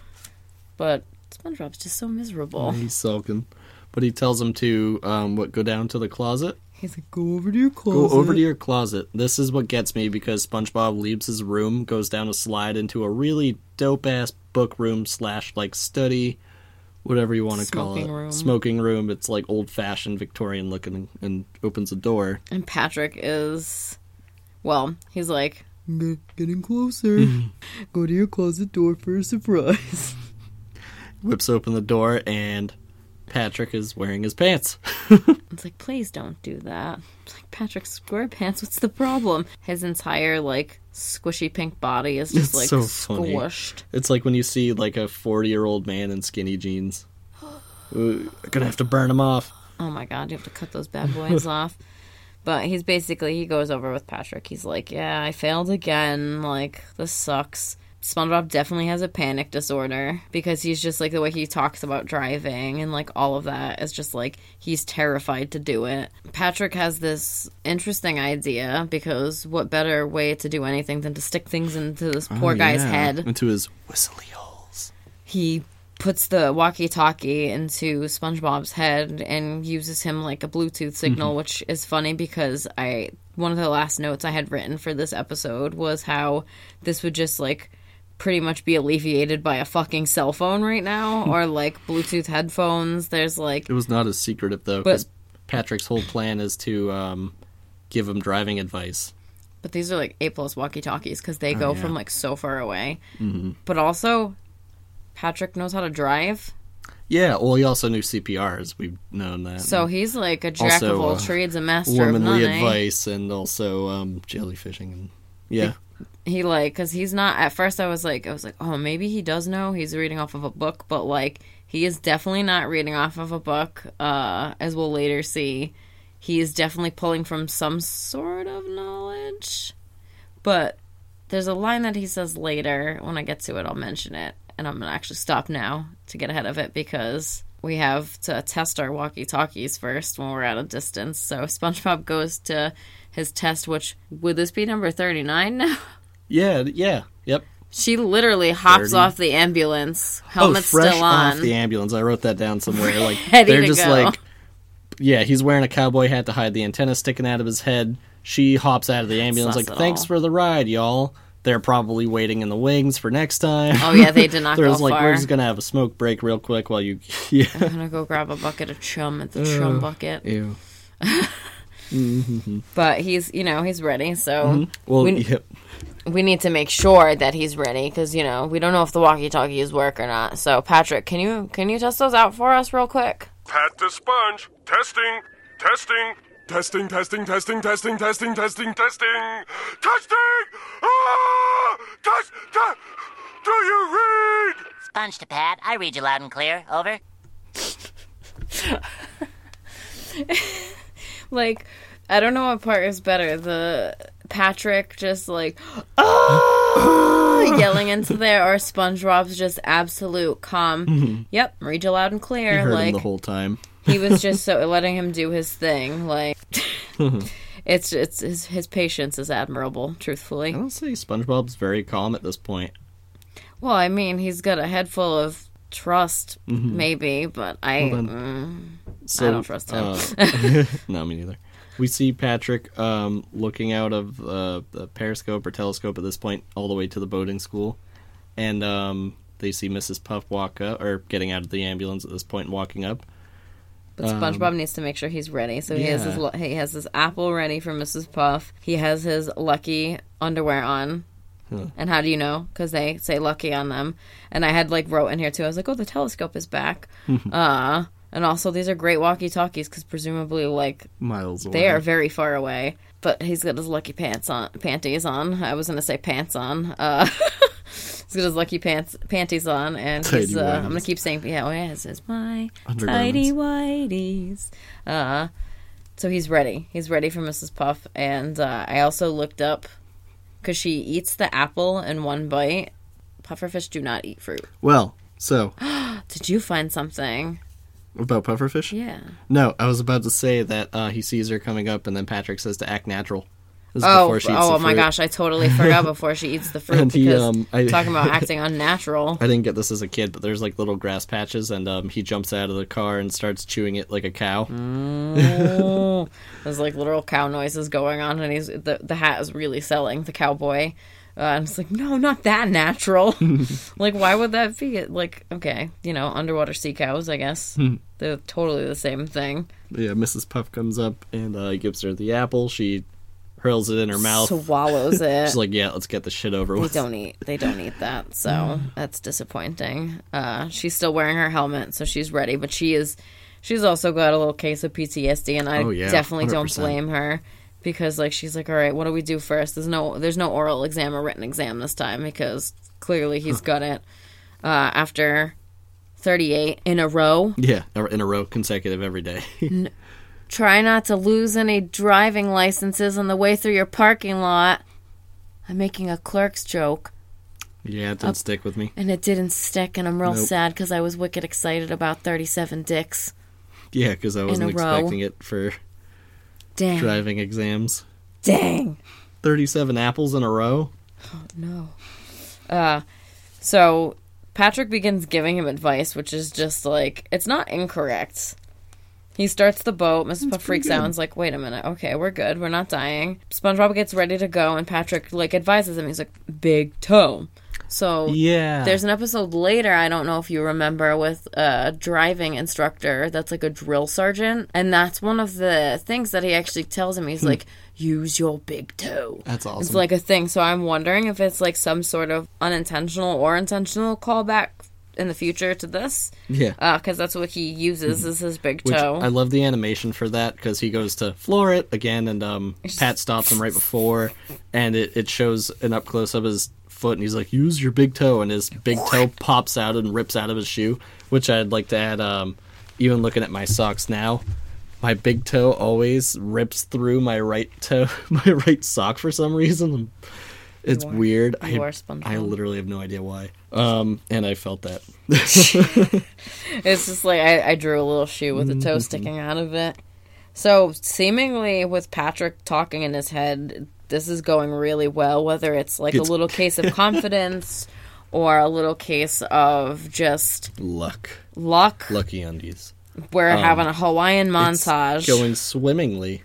But SpongeBob's just so miserable. He's sulking, but he tells him to um, what go down to the closet. He's like, go over to your closet." Go over to your closet. This is what gets me because SpongeBob leaves his room, goes down a slide into a really dope ass book room slash like study, whatever you want to call it, Smoking room. smoking room. It's like old fashioned Victorian looking, and opens a door. And Patrick is, well, he's like, "Get- getting closer. Go to your closet door for a surprise. Whips open the door, and Patrick is wearing his pants. It's like, please don't do that. It's like, Patrick SquarePants, what's the problem? His entire, like, squishy pink body is just, It's like, so funny. squished. It's like when you see like a forty year old man in skinny jeans. Ooh, gonna have to burn him off. Oh my god, you have to cut those bad boys off. But he's basically he goes over with Patrick. He's like, "Yeah, I failed again. Like this sucks." SpongeBob definitely has a panic disorder because he's just like the way he talks about driving and like all of that is just like he's terrified to do it. Patrick has this interesting idea because what better way to do anything than to stick things into this oh, poor Oh, guy's yeah. head? into his whistly holes. he puts the walkie-talkie into SpongeBob's head and uses him like a Bluetooth mm-hmm. signal, which is funny because I one of the last notes I had written for this episode was how this would just like pretty much be alleviated by a fucking cell phone right now or like Bluetooth headphones. There's like It was not as secretive though, But- because Patrick's whole plan is to um, give him driving advice. But these are like A plus walkie talkies because they go yeah. from like so far away. Mm-hmm. But also, Patrick knows how to drive, Yeah, well, he also knew CPR, as we've known that. so he's like a jack Also, of all uh, trades, a master of womanly none. eh? advice and also um, jellyfishing and yeah, He like because he's not. At first, I was like, I was like, oh, maybe he does know. He's reading off of a book, but like he is definitely not reading off of a book. Uh, as we'll later see, he is definitely pulling from some sort of knowledge. But there's a line that he says later. When I get to it, I'll mention it, and I'm gonna actually stop now to get ahead of it because we have to test our walkie talkies first when we're at a distance. So SpongeBob goes to his test, which would this be number thirty nine now? Yeah, yeah, yep. She literally hops 30. off the ambulance, helmet oh, fresh still on. off the ambulance. I wrote that down somewhere. Like they're just go. like, yeah, he's wearing a cowboy hat to hide the antenna sticking out of his head. She hops out of the ambulance like, "Thanks all. for the ride, y'all." They're probably waiting in the wings for next time. oh yeah, they did not There's go like, far. we're just gonna have a smoke break real quick while you, yeah. I'm gonna go grab a bucket of chum at the chum bucket. Ew. But he's, you know, he's ready. So Mm-hmm. Well, we, yep. we need to make sure that he's ready because you know we don't know if the walkie-talkies work or not. So Patrick, can you can you test those out for us real quick? Pat the sponge. Testing. Testing. Testing, testing, testing, testing, testing, testing, testing. Testing! Ah! Test, test. Do you read? Sponge to Pat. I read you loud and clear. Over. Like, I don't know what part is better. The Patrick just like ah, yelling into there, or SpongeBob's just absolute calm. Yep, read you loud and You clear. heard like him the whole time. he was just so letting him do his thing. Like it's it's his his patience is admirable. Truthfully, I don't say SpongeBob's very calm at this point. well, I mean, he's got a head full of trust, maybe, but I. Well, mm, So, don't trust him. uh, no, me neither. We see Patrick um, looking out of uh, the periscope or telescope at this point, all the way to the boating school, and um, they see Mrs. Puff walk up, or getting out of the ambulance at this point, and walking up. But SpongeBob needs to make sure he's ready. So he has his he has his apple ready for Mrs. Puff. He has his lucky underwear on. And how do you know? Because they say lucky on them. And I had like wrote in here too. I was like, oh, the telescope is back. uh, and also these are great walkie talkies because presumably like Miles away. they are very far away. But he's got his lucky pants on, panties on. I was gonna say pants on. Uh, he's got his lucky pants, panties on, and he's. Uh, I'm gonna keep saying, yeah, oh yeah, it says my tidy whities. Uh, so he's ready. He's ready for Mrs. Puff, and uh, I also looked up because she eats the apple in one bite. Pufferfish do not eat fruit. Well, so Did you find something? about pufferfish? Yeah. No, I was about to say that uh, he sees her coming up, and then Patrick says to act natural. Oh, before she eats oh my gosh! I totally forgot before she eats the fruit And he, um, I- talking about acting unnatural. I didn't get this as a kid, but there's like little grass patches, and um, he jumps out of the car and starts chewing it like a cow. Oh, there's like literal cow noises going on, and he's the the hat is really selling the cowboy. Uh, and it's like, no, not that natural. like, why would that be? Like, okay, you know, underwater sea cows, I guess. They're totally the same thing. Yeah, Mrs. Puff comes up and uh, gives her the apple. She hurls it in her mouth. Swallows it. She's like, "Yeah, let's get the shit over they with." don't eat. They don't eat that, so that's disappointing. Uh, she's still wearing her helmet, so she's ready, but she is. She's also got a little case of PTSD, and I Oh, yeah, definitely don't blame her because, like, she's like, "All right, what do we do first? There's no, there's no oral exam or written exam this time because clearly he's got it." Uh, after 38 in a row, Yeah, in a row, consecutive every day. Try not to lose any driving licenses on the way through your parking lot. I'm making a Clerks joke. yeah, it didn't stick with me. And it didn't stick, and I'm real Nope. sad because I was wicked excited about 37 dicks. Yeah, because I wasn't a row. expecting it for Dang. driving exams. Dang. Thirty-seven apples in a row. Oh, no. Uh, so Patrick begins giving him advice, which is just like, it's not incorrect. He starts the boat. Mrs. Puff freaks out and's like, wait a minute. Okay, we're good. We're not dying. SpongeBob gets ready to go, and Patrick, like, advises him. He's like, big toe. So Yeah, There's an episode later, I don't know if you remember, with a driving instructor that's like a drill sergeant. And that's one of the things that he actually tells him. He's hmm. like, use your big toe. That's awesome. It's like a thing. So I'm wondering if it's like some sort of unintentional or intentional callback in the future to this. yeah. Because that's what he uses is his big Which toe. I love the animation for that because he goes to floor it again, and um, Pat stops him right before, and it, it shows an up close of his foot, and he's like, "Use your big toe," and his big toe pops out and rips out of his shoe. Which I'd like to add. Um, even looking at my socks now, my big toe always rips through my right toe, my right sock for some reason. It's weird. you I, are SpongeBob. I literally have no idea why. Um, and I felt that. It's just like I, I drew a little shoe with a Mm-hmm. toe sticking out of it. So seemingly with Patrick talking in his head, this is going really well. Whether it's like It's- a little case of confidence or a little case of just Luck, luck. lucky undies. We're having a Hawaiian Um, montage. going swimmingly.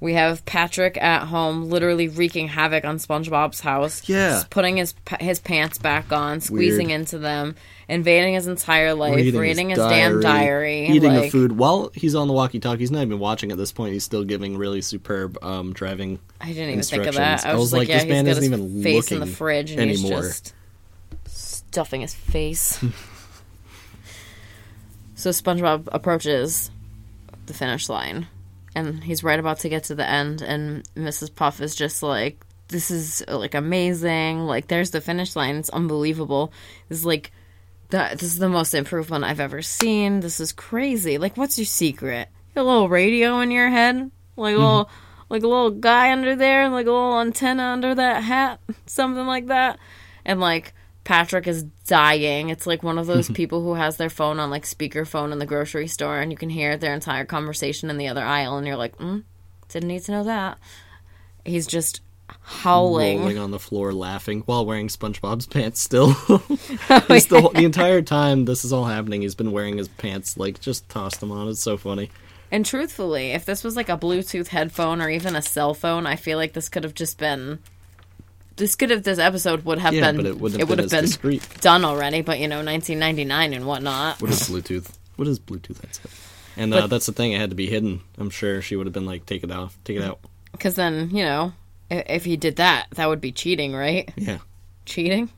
We have Patrick at home, literally wreaking havoc on SpongeBob's house. Yeah. Just putting his his pants back on, squeezing Weird. into them, invading his entire life, reading, his, his damn diary, eating the food while he's on the walkie-talkie. He's not even watching at this point. He's still giving really superb um, driving. I didn't even think of that. I was, I was like, like, yeah, this he's man got isn't his even face in the looking fridge and he's anymore. just stuffing his face. so SpongeBob approaches the finish line, and he's right about to get to the end, and Mrs. Puff is just like, "This is like amazing! Like, there's the finish line. It's unbelievable. This is like." That, this is the most improved one I've ever seen. This is crazy. Like, what's your secret? You got a little radio in your head, like a little, mm-hmm. like a little guy under there, like a little antenna under that hat, something like that. And like Patrick is dying. It's like one of those people who has their phone on like speakerphone in the grocery store, and you can hear their entire conversation in the other aisle, and you're like, mm, didn't need to know that. He's just howling. rolling on the floor laughing while wearing SpongeBob's pants still. he's the, the entire time this is all happening, he's been wearing his pants, like, just tossed them on. It's so funny. And truthfully, if this was like a Bluetooth headphone or even a cell phone, I feel like this could have just been. This could have. This episode would have Yeah, been. but it wouldn't have would been have been discreet. done already. But you know, 1999 and whatnot. What is Bluetooth? What is Bluetooth headset? And uh, But- that's the thing. It had to be hidden. I'm sure she would have been like, "Take it off, take it out." Because then, you know, i- if he did that, that would be cheating, right? Yeah. Cheating?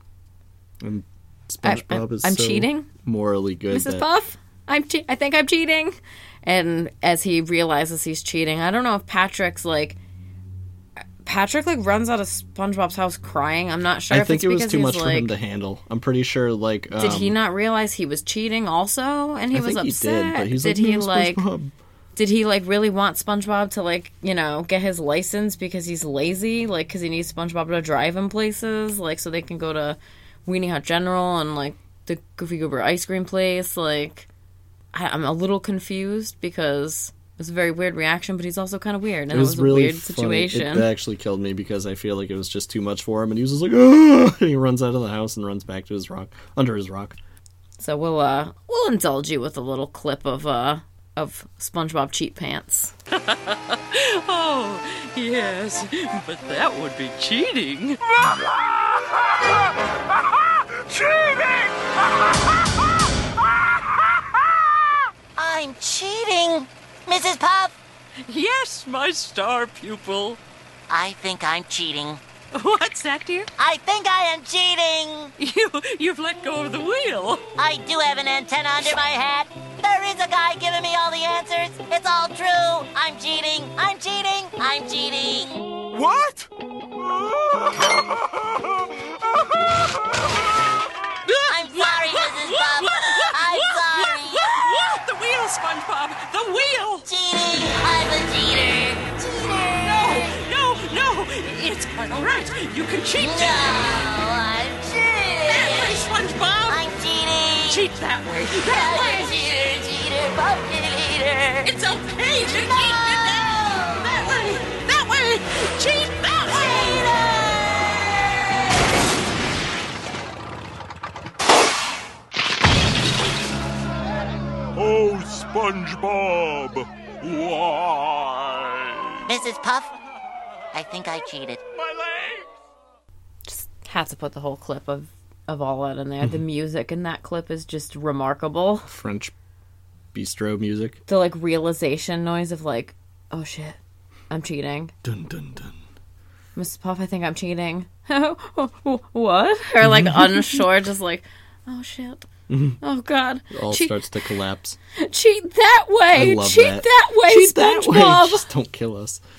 And I- SpongeBob I'm- is I'm so cheating? morally good. Mrs. that- Puff, I'm che- I think I'm cheating. And as he realizes he's cheating, I don't know if Patrick's like Patrick like runs out of SpongeBob's house crying. I'm not sure I if think it's it was because too much for like him to handle. I'm pretty sure, like, um, did he not realize he was cheating also and he I was think upset? he did, but he's did like, he "No, like SpongeBob." did he like really want SpongeBob to like, you know, get his license because he's lazy, like cuz he needs SpongeBob to drive him places, like so they can go to Weenie Hut General and like the Goofy Goober ice cream place, like I, I'm a little confused because it was a very weird reaction, but he's also kind of weird, and It was, a really weird funny. situation. It actually killed me because I feel like it was just too much for him, and he was just like, "Ugh!" and he runs out of the house and runs back to his rock, under his rock. So we'll uh we'll indulge you with a little clip of uh of SpongeBob cheat pants. Oh, yes, but that would be cheating. I'm cheating. Mrs. Puff, Yes, my star pupil. I think I'm cheating. What's that, dear? I think I am cheating. You, you've let go of the wheel. I do have an antenna under my hat. There is a guy giving me all the answers. It's all true. I'm cheating. I'm cheating. I'm cheating. What? I'm sorry, Mrs. Puff. I'm. The wheel, SpongeBob. The wheel. Cheating. I'm a cheater. Cheater. No, no, no! it's quite all right. You can cheat. No, I'm That way, cheating. SpongeBob. I'm cheating. Cheat that way. That I'm way. cheater, cheater, puff cheater. It's okay to cheat. That way. That way. Cheat that way. Oh, SpongeBob! Why? Mrs. Puff, I think I cheated. My legs! Just Have to put the whole clip of of all that in there. The mm-hmm. music in that clip is just remarkable. French bistro music. The like realization noise of like, oh shit, I'm cheating. Dun dun dun. Mrs. Puff, I think I'm cheating. what? Or like unsure, just like, oh shit. Oh god. It all Cheat, starts to collapse. cheat that way. I love cheat that. that way, Cheat that way. SpongeBob. Just don't kill us.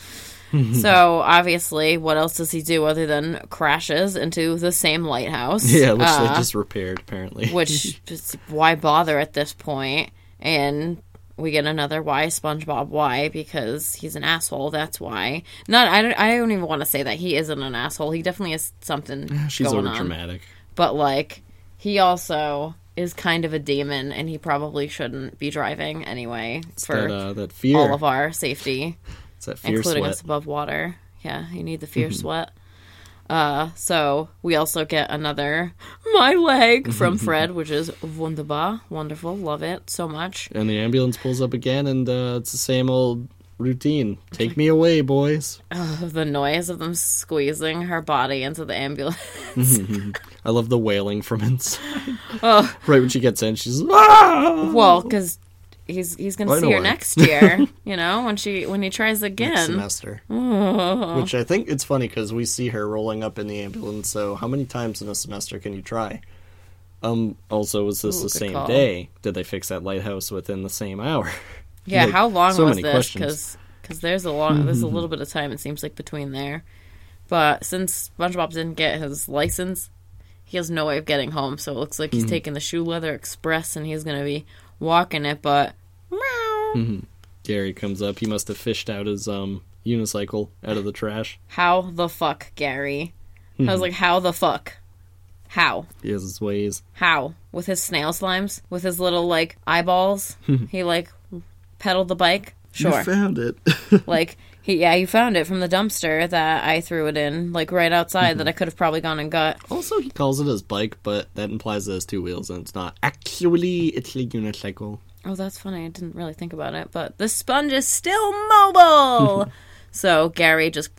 So obviously, what else does he do other than crashes into the same lighthouse? Yeah, which Uh, they just repaired apparently. which why bother at this point? And we get another why SpongeBob why because he's an asshole. That's why. Not I don't I don't even want to say that he isn't an asshole. He definitely has something she's going over dramatic. But like he also is kind of a demon, and he probably shouldn't be driving anyway for That uh, that fear. all of our safety it's that fear including sweat. us above water. Yeah, you need the fear sweat. Uh, so we also get another my leg from Fred, which is wunderbar, wonderful, love it so much. And the ambulance pulls up again, and uh, it's the same old routine. Take me away, boys. The noise of them squeezing her body into the ambulance. I love the wailing from inside. Oh. Right when she gets in, she's ah! well, because he's he's gonna see her why. next year, you know, when she when he tries next again. semester. Which I think it's funny because we see her rolling up in the ambulance. So how many times in a semester can you try? Um. Also, was this Ooh, the same call. day? Did they fix that lighthouse within the same hour? Yeah, Like, how long so was this? questions. Because there's a long, there's a little bit of time. It seems like between there, but since SpongeBob didn't get his license, he has no way of getting home. So it looks like he's Mm-hmm. taking the Shoe Leather Express and he's gonna be walking it. But meow. Gary comes up. He must have fished out his um unicycle out of the trash. how the fuck, Gary? I Hmm. was like, how the fuck? How? He has his ways. How? With his snail slimes? With his little like eyeballs? Hmm. he like pedaled the bike? Sure. You found it. like he yeah, he found it from the dumpster that I threw it in, like right outside Mm-hmm. that I could have probably gone and got. also, he calls it his bike, but that implies it has two wheels, and it's not. Actually, it's a unicycle. Oh, that's funny. I didn't really think about it, but the sponge is still mobile. so Gary just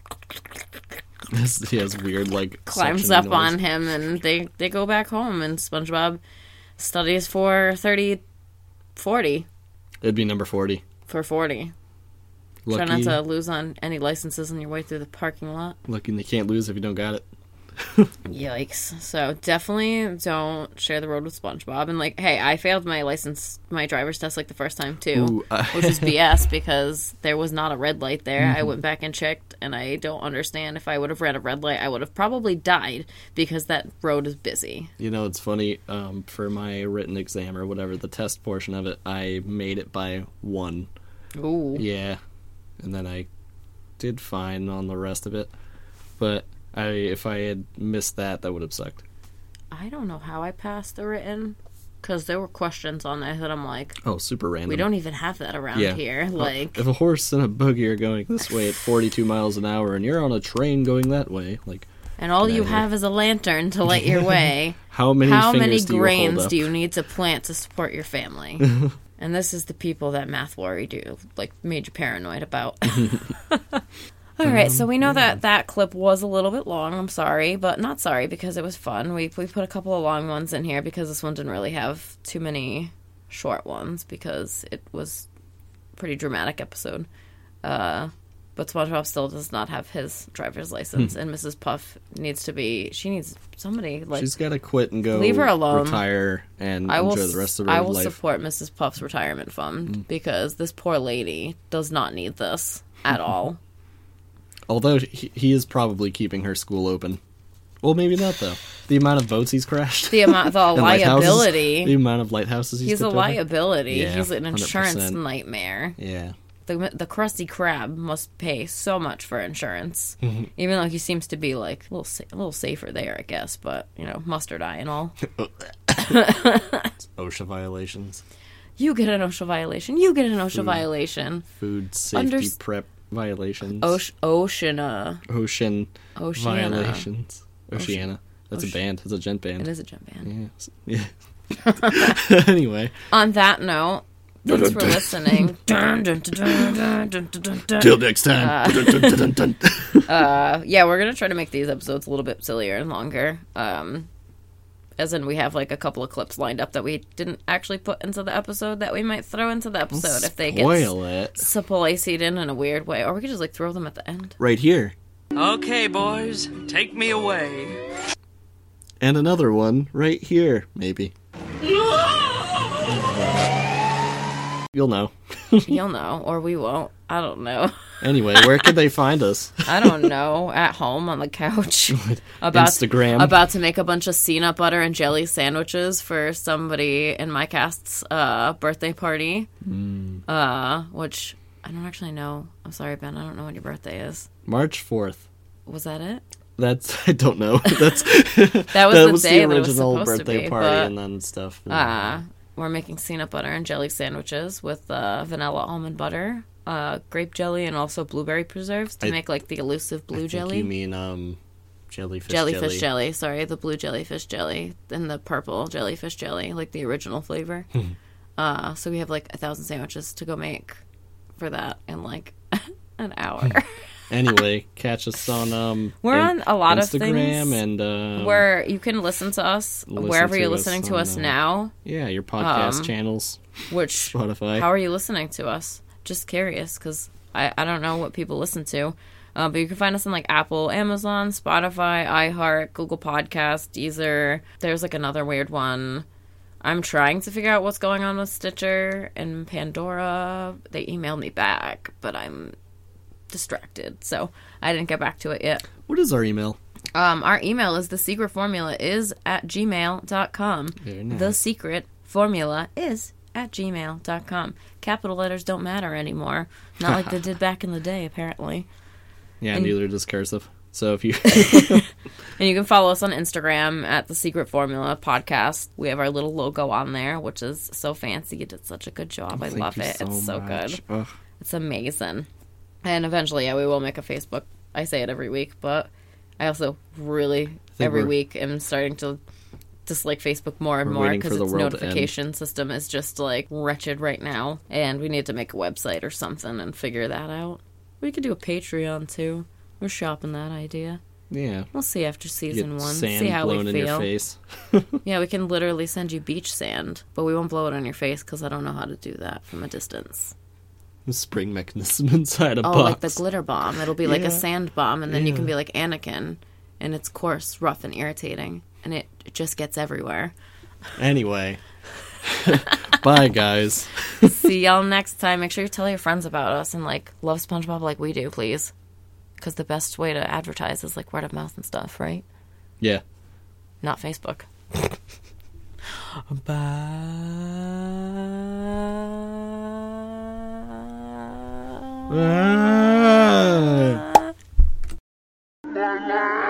he has weird like climbs up noise. on him, and they they go back home, and SpongeBob studies for thirty 40 It'd be number forty. for 40. Lucky, Try not to lose on any licenses on your way through the parking lot. lucky they can't lose if you don't got it. Yikes. So definitely don't share the road with SpongeBob. And like, hey, I failed my license, my driver's test like the first time too, Ooh, uh, which is BS because there was not a red light there. I went back and checked, and I don't understand if I would have ran a red light, I would have probably died because that road is busy. You know, it's funny. Um, for my written exam or whatever, the test portion of it, I made it by one. Ooh. Yeah, and then I did fine on the rest of it. But I, if I had missed that, that would have sucked. I don't know how I passed the written because there were questions on there that I'm like, Oh, super random. we don't even have that around Yeah. here. Uh, Like, if a horse and a buggy are going this way at 42 miles an hour, and you're on a train going that way, like and all you have is a lantern to light your way. how many How many do grains do you need to plant to support your family? and this is the people that math worry do like major paranoid about. All right, so we know that that clip was a little bit long. I'm sorry, but not sorry because it was fun. We we put a couple of long ones in here because this one didn't really have too many short ones because it was a pretty dramatic episode. Uh, but SpongeBob still does not have his driver's license, Hmm. and Mrs. Puff needs to be. She needs somebody like She's got to quit and go Leave her alone. retire and I will. enjoy the rest of her I will life. Support Mrs. Puff's retirement fund because this poor lady does not need this at all. Although he, he is probably keeping her school open. Well, maybe not though. The amount of boats he's crashed. The amount, the liability. the amount of lighthouses he's, He's a liability. Yeah, He's an insurance 100%. nightmare. Yeah. The the Krusty Krab must pay so much for insurance, Mm-hmm. even though he seems to be like a little sa- a little safer there, I guess. But you know, mustard eye and all. OSHA violations, You get an OSHA violation. You get an OSHA Food. violation. food safety Unders- prep violations, Osh- Oceana. ocean Oceana. violations. Oceana. That's Oce- a band. That's a djent band. It is a jump band. Yeah. Yeah. anyway, On that note, thanks for listening. Till next time. Uh, yeah, we're gonna try to make these episodes a little bit sillier and longer. Um, as in, we have like a couple of clips lined up that we didn't actually put into the episode that we might throw into the episode if they get Spoil it spliced in in a weird way, or we could just like throw them at the end. right here, Okay, boys, take me away. and another one right here, maybe. You'll know. You'll know, or we won't. I don't know. Anyway, where could they find us? I don't know. At home on the couch, about Instagram. about to make a bunch of peanut butter and jelly sandwiches for somebody in my cast's uh, birthday party. Mm. Uh, which I don't actually know. I'm sorry, Ben. I don't know when your birthday is. March fourth. Was that it? That's I don't know. That's That was that the was day the that was original to birthday be, party, but- and then stuff. Uh, we're making peanut butter and jelly sandwiches with uh, vanilla almond butter, uh, grape jelly, and also blueberry preserves to I- make like the elusive I blue think jelly. You mean um, jellyfish? jellyfish jelly. jelly. Sorry, the blue jellyfish jelly and the purple jellyfish jelly, like the original flavor. uh, so we have like a thousand sandwiches to go make for that in like an hour. Anyway, catch us on um. We're in- on a lot of Instagram things and um, Where you can listen to us Listen wherever to you're us listening to on, us uh, now. yeah, your podcast um, channels, Which Spotify. how are you listening to us? Just curious because I I don't know what people listen to. Uh, but you can find us on like Apple, Amazon, Spotify, iHeart, Google Podcast, Deezer. There's like another weird one. I'm trying to figure out what's going on with Stitcher and Pandora. They emailed me back, but I'm distracted, so I didn't get back to it yet. what is our email? Um, our email is the secret formula is at gmail.com. Very nice. The secret formula is at gmail.com. Capital letters don't matter anymore. Not like they did back in the day, apparently. Yeah, and- neither does cursive. So if you And you can follow us on Instagram at the Secret Formula Podcast. We have our little logo on there, which is so fancy. You did such a good job. I love it. it's so much. good. Ugh. It's amazing. And eventually, yeah, we will make a Facebook. I say it every week, but I also really every week am starting to dislike Facebook more and We're more because its world to end. notification system is just like wretched right now, and we need to make a website or something and figure that out. We could do a Patreon too. We're shopping that idea. Yeah. We'll see after season one. sand see how blown we in your feel. face. Yeah, we can literally send you beach sand, but we won't blow it on your face because I don't know how to do that from a distance. The spring mechanism inside a Oh, box. like the glitter bomb. It'll be like Yeah. a sand bomb, and then you can be like Anakin, and it's coarse, rough, and irritating, and it just gets everywhere. Anyway. Bye, guys. See y'all next time. Make sure you tell your friends about us and like love SpongeBob like we do, please. Because the best way to advertise is like word of mouth and stuff, right? Yeah. Not Facebook. Bye. Bye.